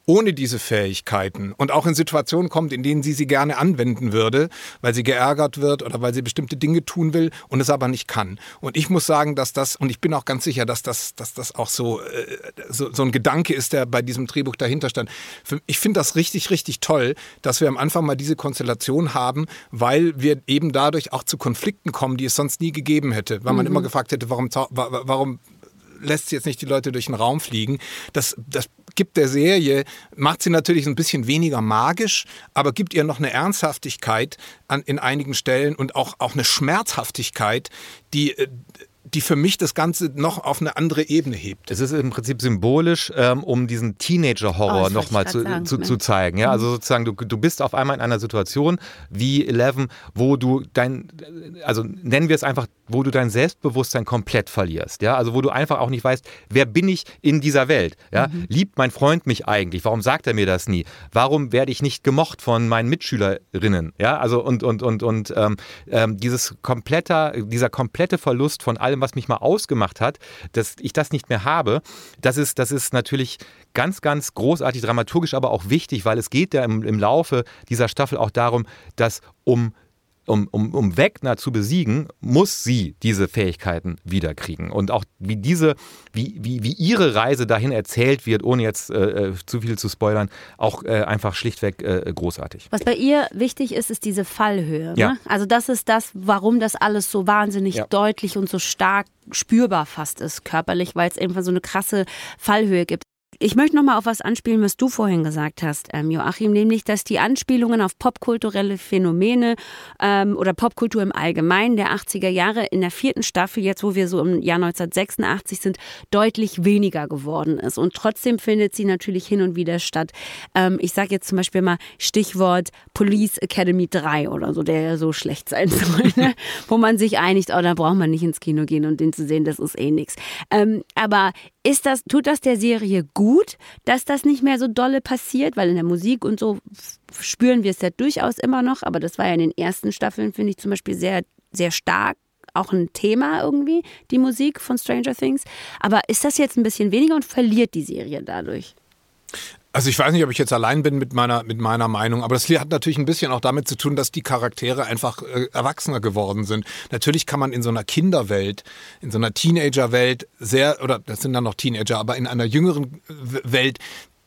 ohne diese Fähigkeiten und auch in Situationen kommt, in denen sie sie gerne anwenden würde, weil sie geärgert wird oder weil sie bestimmte Dinge tun will und es aber nicht kann. Und ich muss sagen, dass das, und ich bin auch ganz sicher, dass das, dass das auch so, äh, so, so ein Gedanke ist, der bei diesem Drehbuch dahinter stand. Ich finde das richtig, richtig toll, dass wir am Anfang mal diese Konstellation haben, weil wir eben dadurch auch zu Konflikten kommen, die es sonst nie gegeben hätte. Weil man mhm. immer gefragt hätte, warum, warum lässt jetzt nicht die Leute durch den Raum fliegen. Das, das gibt der Serie, macht sie natürlich ein bisschen weniger magisch, aber gibt ihr noch eine Ernsthaftigkeit an, in einigen Stellen und auch, auch eine Schmerzhaftigkeit, die, äh, die für mich das Ganze noch auf eine andere Ebene hebt.
Es ist im Prinzip symbolisch, ähm, um diesen Teenager-Horror oh, nochmal zu, sagen, zu, ne? zu, zeigen. Ja, also mhm. sozusagen, du, du bist auf einmal in einer Situation wie Eleven, wo du dein, also nennen wir es einfach, wo du dein Selbstbewusstsein komplett verlierst. Ja, also wo du einfach auch nicht weißt, wer bin ich in dieser Welt? Ja, mhm. liebt mein Freund mich eigentlich? Warum sagt er mir das nie? Warum werde ich nicht gemocht von meinen Mitschülerinnen? Ja, also und und und und ähm, ähm, dieses kompletter, dieser komplette Verlust von allem allem, was mich mal ausgemacht hat, dass ich das nicht mehr habe, das ist, das ist natürlich ganz, ganz großartig dramaturgisch, aber auch wichtig, weil es geht ja im, im Laufe dieser Staffel auch darum, dass um um, um, um Wegner zu besiegen, muss sie diese Fähigkeiten wiederkriegen. Und auch wie diese, wie, wie, wie ihre Reise dahin erzählt wird, ohne jetzt äh, äh zu viel zu spoilern, auch äh, einfach schlichtweg äh, großartig.
Was bei ihr wichtig ist, ist diese Fallhöhe. Ne? Ja. Also das ist das, warum das alles so wahnsinnig ja. deutlich und so stark spürbar fast ist körperlich, weil es einfach so eine krasse Fallhöhe gibt. Ich möchte noch mal auf was anspielen, was du vorhin gesagt hast, ähm, Joachim, nämlich, dass die Anspielungen auf popkulturelle Phänomene ähm, oder Popkultur im Allgemeinen der 80er Jahre in der vierten Staffel, jetzt wo wir so im Jahr 1986 sind, deutlich weniger geworden ist. Und trotzdem findet sie natürlich hin und wieder statt. Ähm, ich sage jetzt zum Beispiel mal Stichwort Police Academy 3 oder so, der ja so schlecht sein soll, ne? wo man sich einigt, oh, da braucht man nicht ins Kino gehen und den zu sehen, das ist eh nichts. Ähm, aber ist das, tut das der Serie gut, dass das nicht mehr so dolle passiert? Weil in der Musik und so spüren wir es ja durchaus immer noch, aber das war ja in den ersten Staffeln, finde ich zum Beispiel sehr, sehr stark auch ein Thema irgendwie, die Musik von Stranger Things. Aber ist das jetzt ein bisschen weniger und verliert die Serie dadurch?
Also ich weiß nicht, ob ich jetzt allein bin mit meiner, mit meiner Meinung, aber das hat natürlich ein bisschen auch damit zu tun, dass die Charaktere einfach äh, erwachsener geworden sind. Natürlich kann man in so einer Kinderwelt, in so einer Teenagerwelt sehr, oder das sind dann noch Teenager, aber in einer jüngeren Welt solche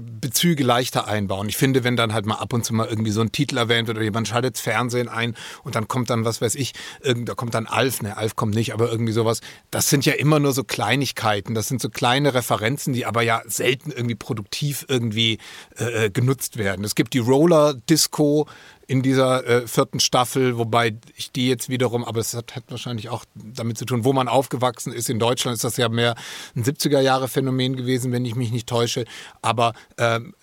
Bezüge leichter einbauen. Ich finde, wenn dann halt mal ab und zu mal irgendwie so ein Titel erwähnt wird oder jemand schaltet das Fernsehen ein und dann kommt dann, was weiß ich, da kommt dann Alf, ne, Alf kommt nicht, aber irgendwie sowas. Das sind ja immer nur so Kleinigkeiten. Das sind so kleine Referenzen, die aber ja selten irgendwie produktiv irgendwie äh, äh genutzt werden. Es gibt die Roller Disco, in dieser äh, vierten Staffel, wobei ich die jetzt wiederum, aber es hat, hat, wahrscheinlich auch damit zu tun, wo man aufgewachsen ist. In Deutschland ist das ja mehr ein 70er-Jahre-Phänomen gewesen, wenn ich mich nicht täusche. Aber ähm,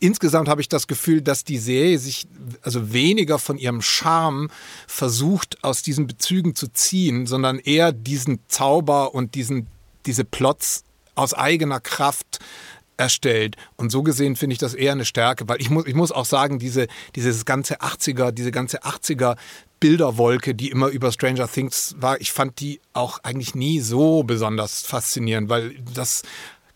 insgesamt habe ich das Gefühl, dass die Serie sich also weniger von ihrem Charme versucht, aus diesen Bezügen zu ziehen, sondern eher diesen Zauber und diesen, diese Plots aus eigener Kraft erstellt. Und so gesehen finde ich das eher eine Stärke, weil ich muss, ich muss auch sagen, diese, dieses ganze 80er, diese ganze 80er Bilderwolke, die immer über Stranger Things war, ich fand die auch eigentlich nie so besonders faszinierend, weil das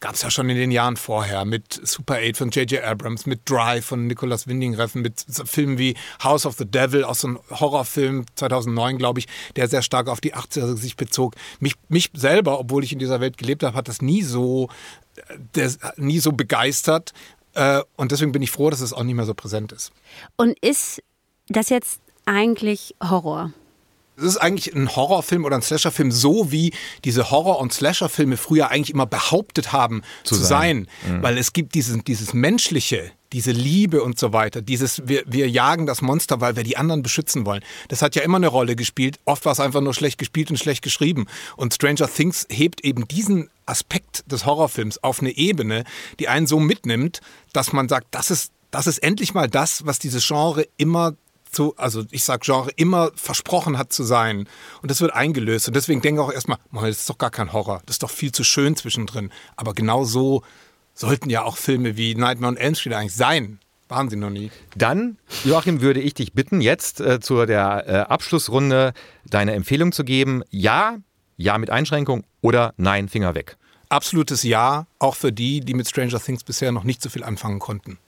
gab es ja schon in den Jahren vorher mit Super 8 von J.J. Abrams, mit Drive von Nicolas Winding Refn, mit Filmen wie House of the Devil, aus so einem Horrorfilm 2009, glaube ich, der sehr stark auf die 80er sich bezog. Mich, mich selber, obwohl ich in dieser Welt gelebt habe, hat das nie so, der, nie so begeistert. Äh, und deswegen bin ich froh, dass es auch nicht mehr so präsent ist.
Und ist das jetzt eigentlich Horror?
Es ist eigentlich ein Horrorfilm oder ein Slasherfilm, so wie diese Horror- und Slasherfilme früher eigentlich immer behauptet haben zu, zu sein. sein. Mhm. Weil es gibt dieses, dieses Menschliche, diese Liebe und so weiter, dieses wir, wir jagen das Monster, weil wir die anderen beschützen wollen. Das hat ja immer eine Rolle gespielt. Oft war es einfach nur schlecht gespielt und schlecht geschrieben. Und Stranger Things hebt eben diesen Aspekt des Horrorfilms auf eine Ebene, die einen so mitnimmt, dass man sagt, das ist, das ist endlich mal das, was dieses Genre immer zu, also ich sag Genre, immer versprochen hat zu sein. Und das wird eingelöst. Und deswegen denke ich auch erstmal, das ist doch gar kein Horror. Das ist doch viel zu schön zwischendrin. Aber genau so sollten ja auch Filme wie Nightmare on Elm Street eigentlich sein. Waren sie noch nie.
Dann, Joachim, würde ich dich bitten, jetzt äh, zu der äh, Abschlussrunde deine Empfehlung zu geben. Ja, ja mit Einschränkung oder nein, Finger weg.
Absolutes Ja, auch für die, die mit Stranger Things bisher noch nicht so viel anfangen konnten.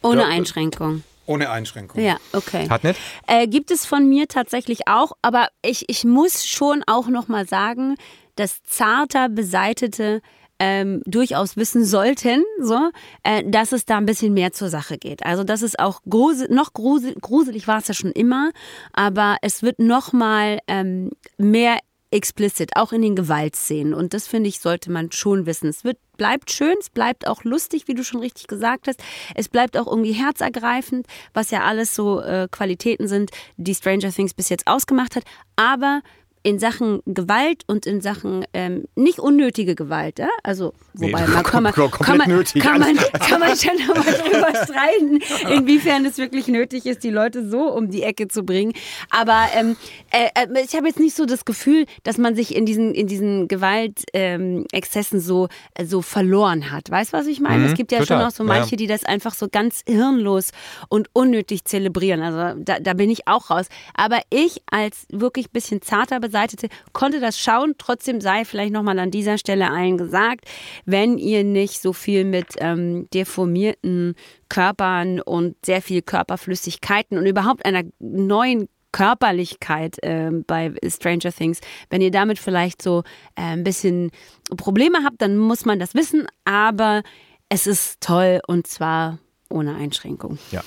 Ohne ja, Einschränkung.
Ohne Einschränkung.
Ja, okay.
Hat nicht?
Äh, gibt es von mir tatsächlich auch, aber ich, ich muss schon auch nochmal sagen, dass zarter beseitete ähm, durchaus wissen sollten, so, äh, dass es da ein bisschen mehr zur Sache geht. Also das ist auch grusel, noch grusel, gruselig war es ja schon immer, aber es wird noch mal ähm, mehr explicit, auch in den Gewaltszenen. Und das finde ich, sollte man schon wissen. Es wird, bleibt schön, es bleibt auch lustig, wie du schon richtig gesagt hast. Es bleibt auch irgendwie herzergreifend, was ja alles so äh, Qualitäten sind, die Stranger Things bis jetzt ausgemacht hat. Aber in Sachen Gewalt und in Sachen ähm, nicht unnötige Gewalt, ja? also wobei nee, man, kann, man, kann, man, kann, man, kann man schon mal drüber streiten, inwiefern es wirklich nötig ist, die Leute so um die Ecke zu bringen. Aber ähm, äh, äh ich habe jetzt nicht so das Gefühl, dass man sich in diesen, in diesen Gewaltexzessen ähm, so, äh, so verloren hat. Weißt du, was ich meine? Mhm, es gibt ja total. schon auch so manche, ja. die das einfach so ganz hirnlos und unnötig zelebrieren. Also da, da bin ich auch raus. Aber ich als wirklich bisschen zarter Besatz Seite konnte das schauen. Trotzdem sei vielleicht nochmal an dieser Stelle allen gesagt, wenn ihr nicht so viel mit ähm, deformierten Körpern und sehr viel Körperflüssigkeiten und überhaupt einer neuen Körperlichkeit äh, bei Stranger Things. Wenn ihr damit vielleicht so äh, ein bisschen Probleme habt, dann muss man das wissen. Aber es ist toll und zwar ohne Einschränkung.
Ja,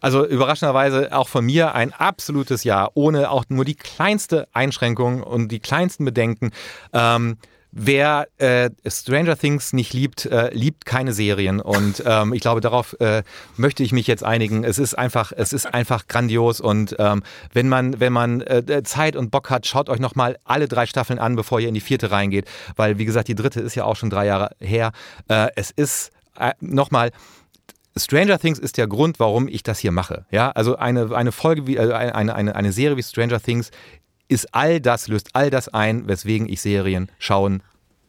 also überraschenderweise auch von mir ein absolutes Ja, ohne auch nur die kleinste Einschränkung und die kleinsten Bedenken. Ähm, Wer äh, Stranger Things nicht liebt, äh, liebt keine Serien. Und ähm, ich glaube, darauf äh, möchte ich mich jetzt einigen. Es ist einfach, es ist einfach grandios. Und ähm, wenn man, wenn man äh, Zeit und Bock hat, schaut euch nochmal alle drei Staffeln an, bevor ihr in die vierte reingeht. Weil, wie gesagt, die dritte ist ja auch schon drei Jahre her. Äh, es ist äh, nochmal Stranger Things ist der Grund, warum ich das hier mache. Ja, also eine, eine Folge wie, äh, eine, eine, eine Serie wie Stranger Things ist all das, löst all das ein, weswegen ich Serien schauen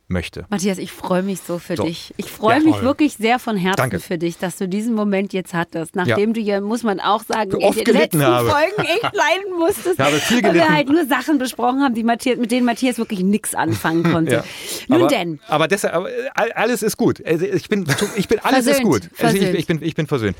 möchte.
Matthias, ich freue mich so für
So.
dich. Ich freue
Ja,
mich wirklich sehr von Herzen
Danke.
für dich, dass du diesen Moment jetzt hattest. Nachdem du ja, muss man auch sagen,
So
in den letzten
habe.
Folgen echt leiden musstest.
Ich habe viel
weil wir halt nur Sachen besprochen haben, die Matthias, mit denen Matthias wirklich nichts anfangen konnte.
Ja.
Nun
aber,
denn.
Aber, deshalb, aber all- alles ist gut. Also Ich bin, ich bin alles ist
Versöhnt,
gut. Also ich, ich, bin, ich bin versöhnt.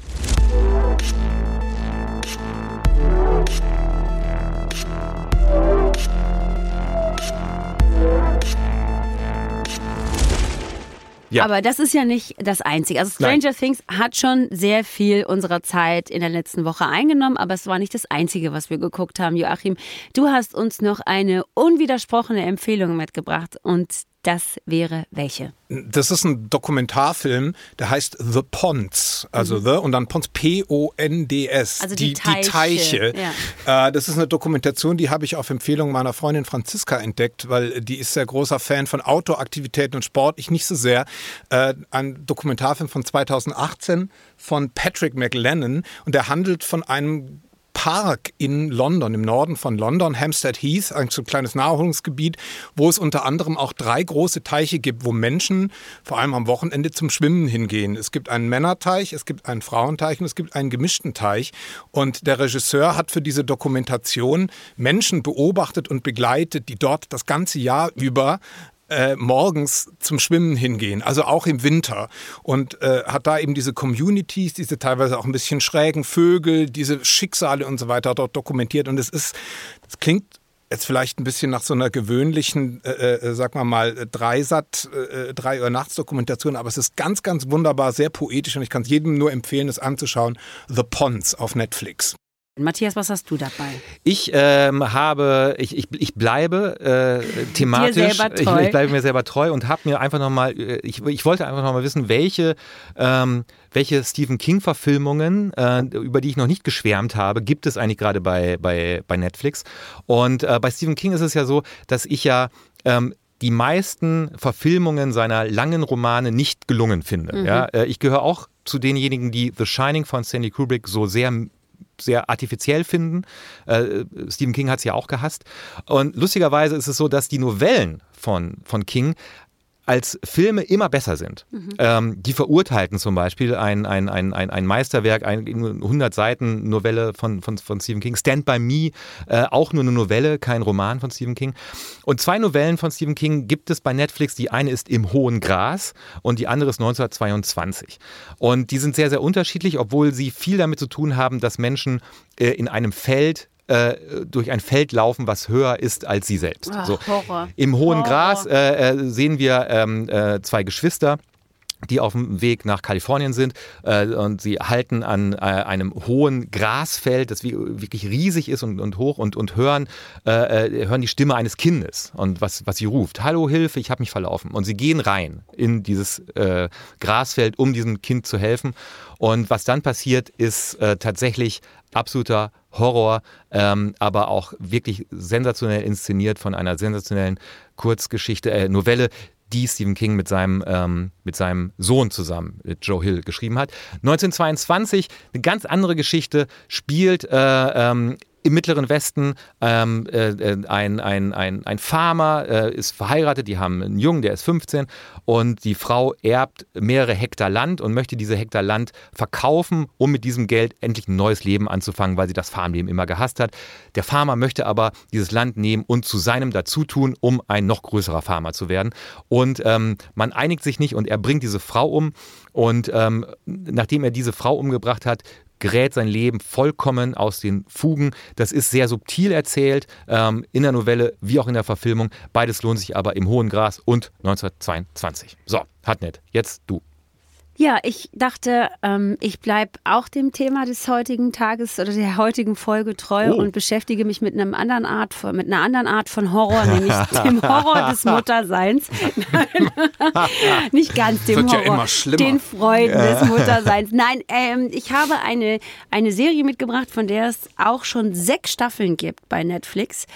Ja.
Aber das ist ja nicht das Einzige. Also Stranger Things hat schon sehr viel unserer Zeit in der letzten Woche eingenommen, aber es war nicht das Einzige, was wir geguckt haben. Joachim, du hast uns noch eine unwidersprochene Empfehlung mitgebracht und das wäre welche?
Das ist ein Dokumentarfilm, der heißt The Ponds. Also The und dann Ponds, P-O-N-D-S.
Mhm. Also die Teiche,
Teiche.
ja.
Äh, das ist eine Dokumentation, die habe ich auf Empfehlung meiner Freundin Franziska entdeckt, weil die ist sehr großer Fan von Outdoor-Aktivitäten und Sport. Ich nicht so sehr. Äh, ein Dokumentarfilm von 2018 von Patrick McLennan und der handelt von einem Park in London, im Norden von London, Hampstead Heath, ein so kleines Naherholungsgebiet, wo es unter anderem auch drei große Teiche gibt, wo Menschen vor allem am Wochenende zum Schwimmen hingehen. Es gibt einen Männerteich, es gibt einen Frauenteich und es gibt einen gemischten Teich. Und der Regisseur hat für diese Dokumentation Menschen beobachtet und begleitet, die dort das ganze Jahr über äh, morgens zum Schwimmen hingehen, also auch im Winter. Und äh, hat da eben diese Communities, diese teilweise auch ein bisschen schrägen Vögel, diese Schicksale und so weiter dort dokumentiert. Und es ist, das klingt jetzt vielleicht ein bisschen nach so einer gewöhnlichen, äh, äh, sag mal mal, Dreisat, äh, drei Uhr nachts Dokumentation, aber es ist ganz, ganz wunderbar, sehr poetisch und ich kann es jedem nur empfehlen, es anzuschauen. The Ponds auf Netflix.
Matthias, was hast du dabei?
Ich ähm, habe, ich, ich, ich bleibe äh, thematisch, ich,
treu.
ich bleibe mir selber treu und habe mir einfach nochmal, ich, ich wollte einfach nochmal wissen, welche, ähm, welche Stephen King-Verfilmungen, äh, über die ich noch nicht geschwärmt habe, gibt es eigentlich gerade bei, bei, bei Netflix. Und äh, bei Stephen King ist es ja so, dass ich ja ähm, die meisten Verfilmungen seiner langen Romane nicht gelungen finde. Ja? Äh, Ich gehöre auch zu denjenigen, die The Shining von Stanley Kubrick so sehr sehr artifiziell finden. Äh, Stephen King hat es ja auch gehasst. Und lustigerweise ist es so, dass die Novellen von, von King als Filme immer besser sind. Ähm, die Verurteilten zum Beispiel, ein, ein, ein, ein, ein Meisterwerk, eine 100 Seiten Novelle von, von, von Stephen King. Stand by Me, äh, auch nur eine Novelle, kein Roman von Stephen King. Und zwei Novellen von Stephen King gibt es bei Netflix. Die eine ist Im hohen Gras und die andere ist 1922. Und die sind sehr, sehr unterschiedlich, obwohl sie viel damit zu tun haben, dass Menschen äh, in einem Feld äh, durch ein Feld laufen, was höher ist als sie selbst.
Ach,
so.
Horror.
Im hohen
Horror.
Gras äh, äh, sehen wir ähm, äh, zwei Geschwister die auf dem Weg nach Kalifornien sind äh, und sie halten an äh, einem hohen Grasfeld, das wie, wirklich riesig ist und, und hoch und, und hören, äh, äh, hören die Stimme eines Kindes und was, was sie ruft. Hallo, Hilfe, ich habe mich verlaufen. Und sie gehen rein in dieses Grasfeld, um diesem Kind zu helfen. Und was dann passiert, ist tatsächlich absoluter Horror, ähm, aber auch wirklich sensationell inszeniert von einer sensationellen Kurzgeschichte, äh, Novelle, die Stephen King mit seinem, ähm, mit seinem Sohn zusammen, mit Joe Hill, geschrieben hat. 1922, eine ganz andere Geschichte, spielt äh, ähm, im Mittleren Westen ähm, äh, äh, ein, ein, ein, ein Farmer äh, ist verheiratet, die haben einen Jungen, der ist 15 und die Frau erbt mehrere Hektar Land und möchte diese Hektar Land verkaufen, um mit diesem Geld endlich ein neues Leben anzufangen, weil sie das Farmleben immer gehasst hat. Der Farmer möchte aber dieses Land nehmen und zu seinem dazutun, um ein noch größerer Farmer zu werden. Und ähm, man einigt sich nicht und er bringt diese Frau um und ähm, nachdem er diese Frau umgebracht hat, gerät sein Leben vollkommen aus den Fugen. Das ist sehr subtil erzählt, ähm, in der Novelle wie auch in der Verfilmung. Beides lohnt sich aber im Hohen Gras und 1922. So, hat nett. Jetzt du.
Ja, ich dachte, ähm, ich bleibe auch dem Thema des heutigen Tages oder der heutigen Folge treu
Oh.
und beschäftige mich mit einem anderen Art von, mit einer anderen Art von Horror, nämlich dem Horror des Mutterseins. Nein, nicht ganz dem
Wird ja
Horror,
immer schlimmer.
den Freuden des Mutterseins. Nein, ähm, ich habe eine, eine Serie mitgebracht, von der es auch schon sechs Staffeln gibt bei Netflix.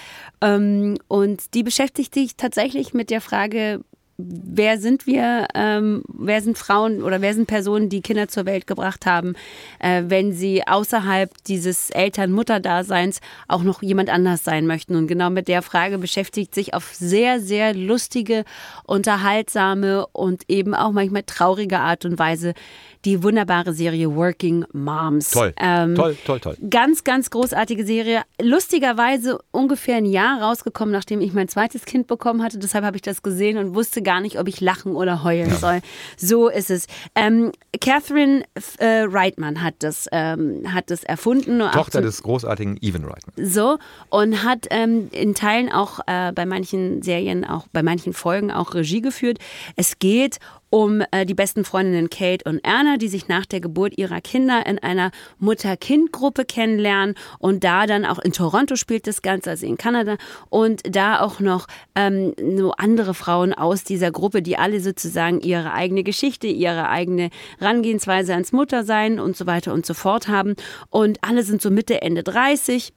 Ähm, und die beschäftigt sich tatsächlich mit der Frage, wer sind wir, ähm, wer sind Frauen oder wer sind Personen, die Kinder zur Welt gebracht haben, äh, wenn sie außerhalb dieses Eltern-Mutter-Daseins auch noch jemand anders sein möchten. Und genau mit der Frage beschäftigt sich auf sehr, sehr lustige, unterhaltsame und eben auch manchmal traurige Art und Weise die wunderbare Serie Working Moms.
Toll,
Ähm,
toll, toll, toll.
Ganz, ganz großartige Serie. Lustigerweise ungefähr ein Jahr rausgekommen, nachdem ich mein zweites Kind bekommen hatte. Deshalb habe ich das gesehen und wusste gar nicht, ob ich lachen oder heulen soll. So ist es. Ähm, Catherine äh, Reitman hat das, ähm, hat das erfunden.
Tochter des großartigen Evan Reitman.
so und hat ähm, in Teilen auch äh, bei manchen Serien, auch bei manchen Folgen auch Regie geführt. Es geht um äh, die besten Freundinnen Kate und Erna, die sich nach der Geburt ihrer Kinder in einer Mutter-Kind-Gruppe kennenlernen und da dann auch in Toronto spielt das Ganze, also in Kanada und da auch noch ähm, so andere Frauen aus dieser Gruppe, die alle sozusagen ihre eigene Geschichte, ihre eigene Rangehensweise ans Muttersein und so weiter und so fort haben und alle sind so Mitte, Ende 30.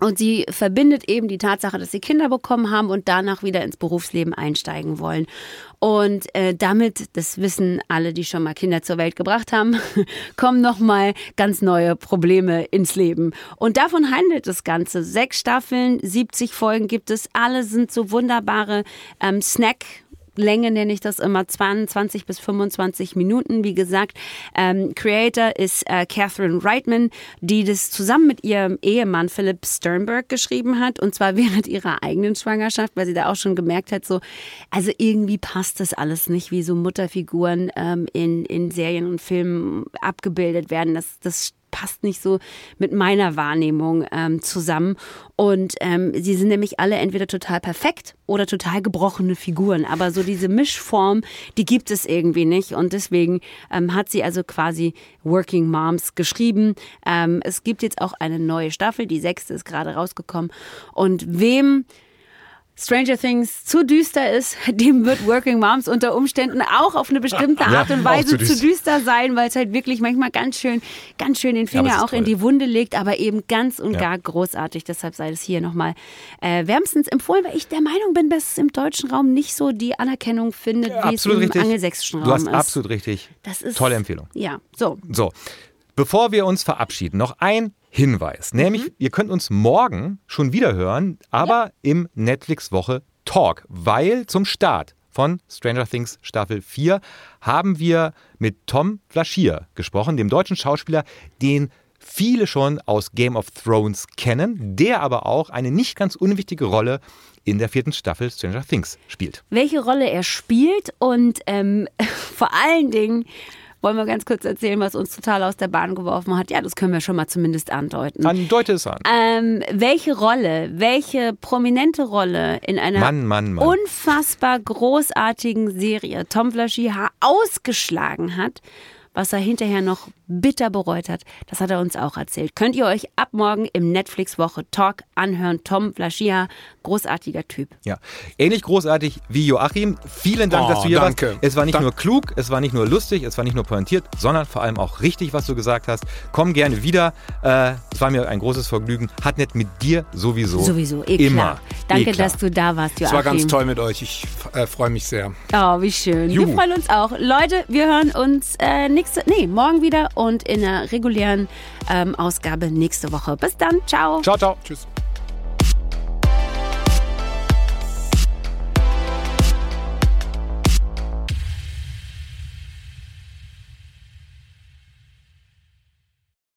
Und sie verbindet eben die Tatsache, dass sie Kinder bekommen haben und danach wieder ins Berufsleben einsteigen wollen. Und äh, damit, das wissen alle, die schon mal Kinder zur Welt gebracht haben, kommen nochmal ganz neue Probleme ins Leben. Und davon handelt das Ganze. Sechs Staffeln, 70 Folgen gibt es. Alle sind so wunderbare ähm, Snack. Länge nenne ich das immer 22 bis 25 Minuten. Wie gesagt, ähm, Creator ist äh, Catherine Reitman, die das zusammen mit ihrem Ehemann Philip Sternberg geschrieben hat. Und zwar während ihrer eigenen Schwangerschaft, weil sie da auch schon gemerkt hat, so, also irgendwie passt das alles nicht, wie so Mutterfiguren ähm, in, in Serien und Filmen abgebildet werden. Das, das passt nicht so mit meiner Wahrnehmung ähm, zusammen. Und ähm, sie sind nämlich alle entweder total perfekt oder total gebrochene Figuren. Aber so diese Mischform, die gibt es irgendwie nicht. Und deswegen ähm, hat sie also quasi Working Moms geschrieben. Ähm, es gibt jetzt auch eine neue Staffel, die sechste ist gerade rausgekommen. Und wem Stranger Things zu düster ist, dem wird Working Moms unter Umständen auch auf eine bestimmte Art und Weise
zu
zu
düster.
düster sein, weil es halt wirklich manchmal ganz schön, ganz schön den
es
Finger
ist
auch in
toll.
die Wunde legt, aber eben ganz und
Ja.
gar großartig. Deshalb sei das hier nochmal äh, wärmstens empfohlen, weil ich der Meinung bin, dass es im deutschen Raum nicht so die Anerkennung findet, wie es im
richtig.
angelsächsischen Raum
Du hast
ist.
absolut richtig.
Das ist
Tolle Empfehlung.
Ja, so.
So, bevor wir uns verabschieden, noch ein Hinweis. Nämlich, ihr könnt uns morgen schon wieder hören, aber im Netflix-Woche Talk, weil zum Start von Stranger Things Staffel 4 haben wir mit Tom Flaschier gesprochen, dem deutschen Schauspieler, den viele schon aus Game of Thrones kennen, der aber auch eine nicht ganz unwichtige Rolle in der vierten Staffel Stranger Things spielt.
welche Rolle er spielt und ähm, vor allen Dingen wollen wir ganz kurz erzählen, was uns total aus der Bahn geworfen hat. Ja, das können wir schon mal zumindest andeuten.
An deute es an.
Ähm, welche Rolle, welche prominente Rolle in einer
Mann, Mann, Mann.
unfassbar großartigen Serie Tom Flaschier ausgeschlagen hat, was er hinterher noch bitter bereut hat, das hat er uns auch erzählt. Könnt ihr euch ab morgen im Netflix-Woche Talk anhören. Tom Flaschier, großartiger Typ.
Ja, ähnlich großartig wie Joachim. Vielen Dank,
Oh,
dass du hier
danke.
warst. Es war nicht
Dank-
nur klug, es war nicht nur lustig, es war nicht nur pointiert, sondern vor allem auch richtig, was du gesagt hast. Komm gerne wieder. Äh, es war mir ein großes Vergnügen. Hat nicht mit dir sowieso.
Sowieso, eh
Immer.
klar. Danke,
eh klar.
dass du da warst,
Es
Joachim.
war ganz toll mit euch. Ich äh, freue mich sehr.
Oh, wie schön. Wir
Juhu.
freuen uns auch. Leute, wir hören uns äh, nächste, nee, morgen wieder und in einer regulären ähm, Ausgabe nächste Woche. Bis dann. Ciao.
Ciao, ciao.
Tschüss.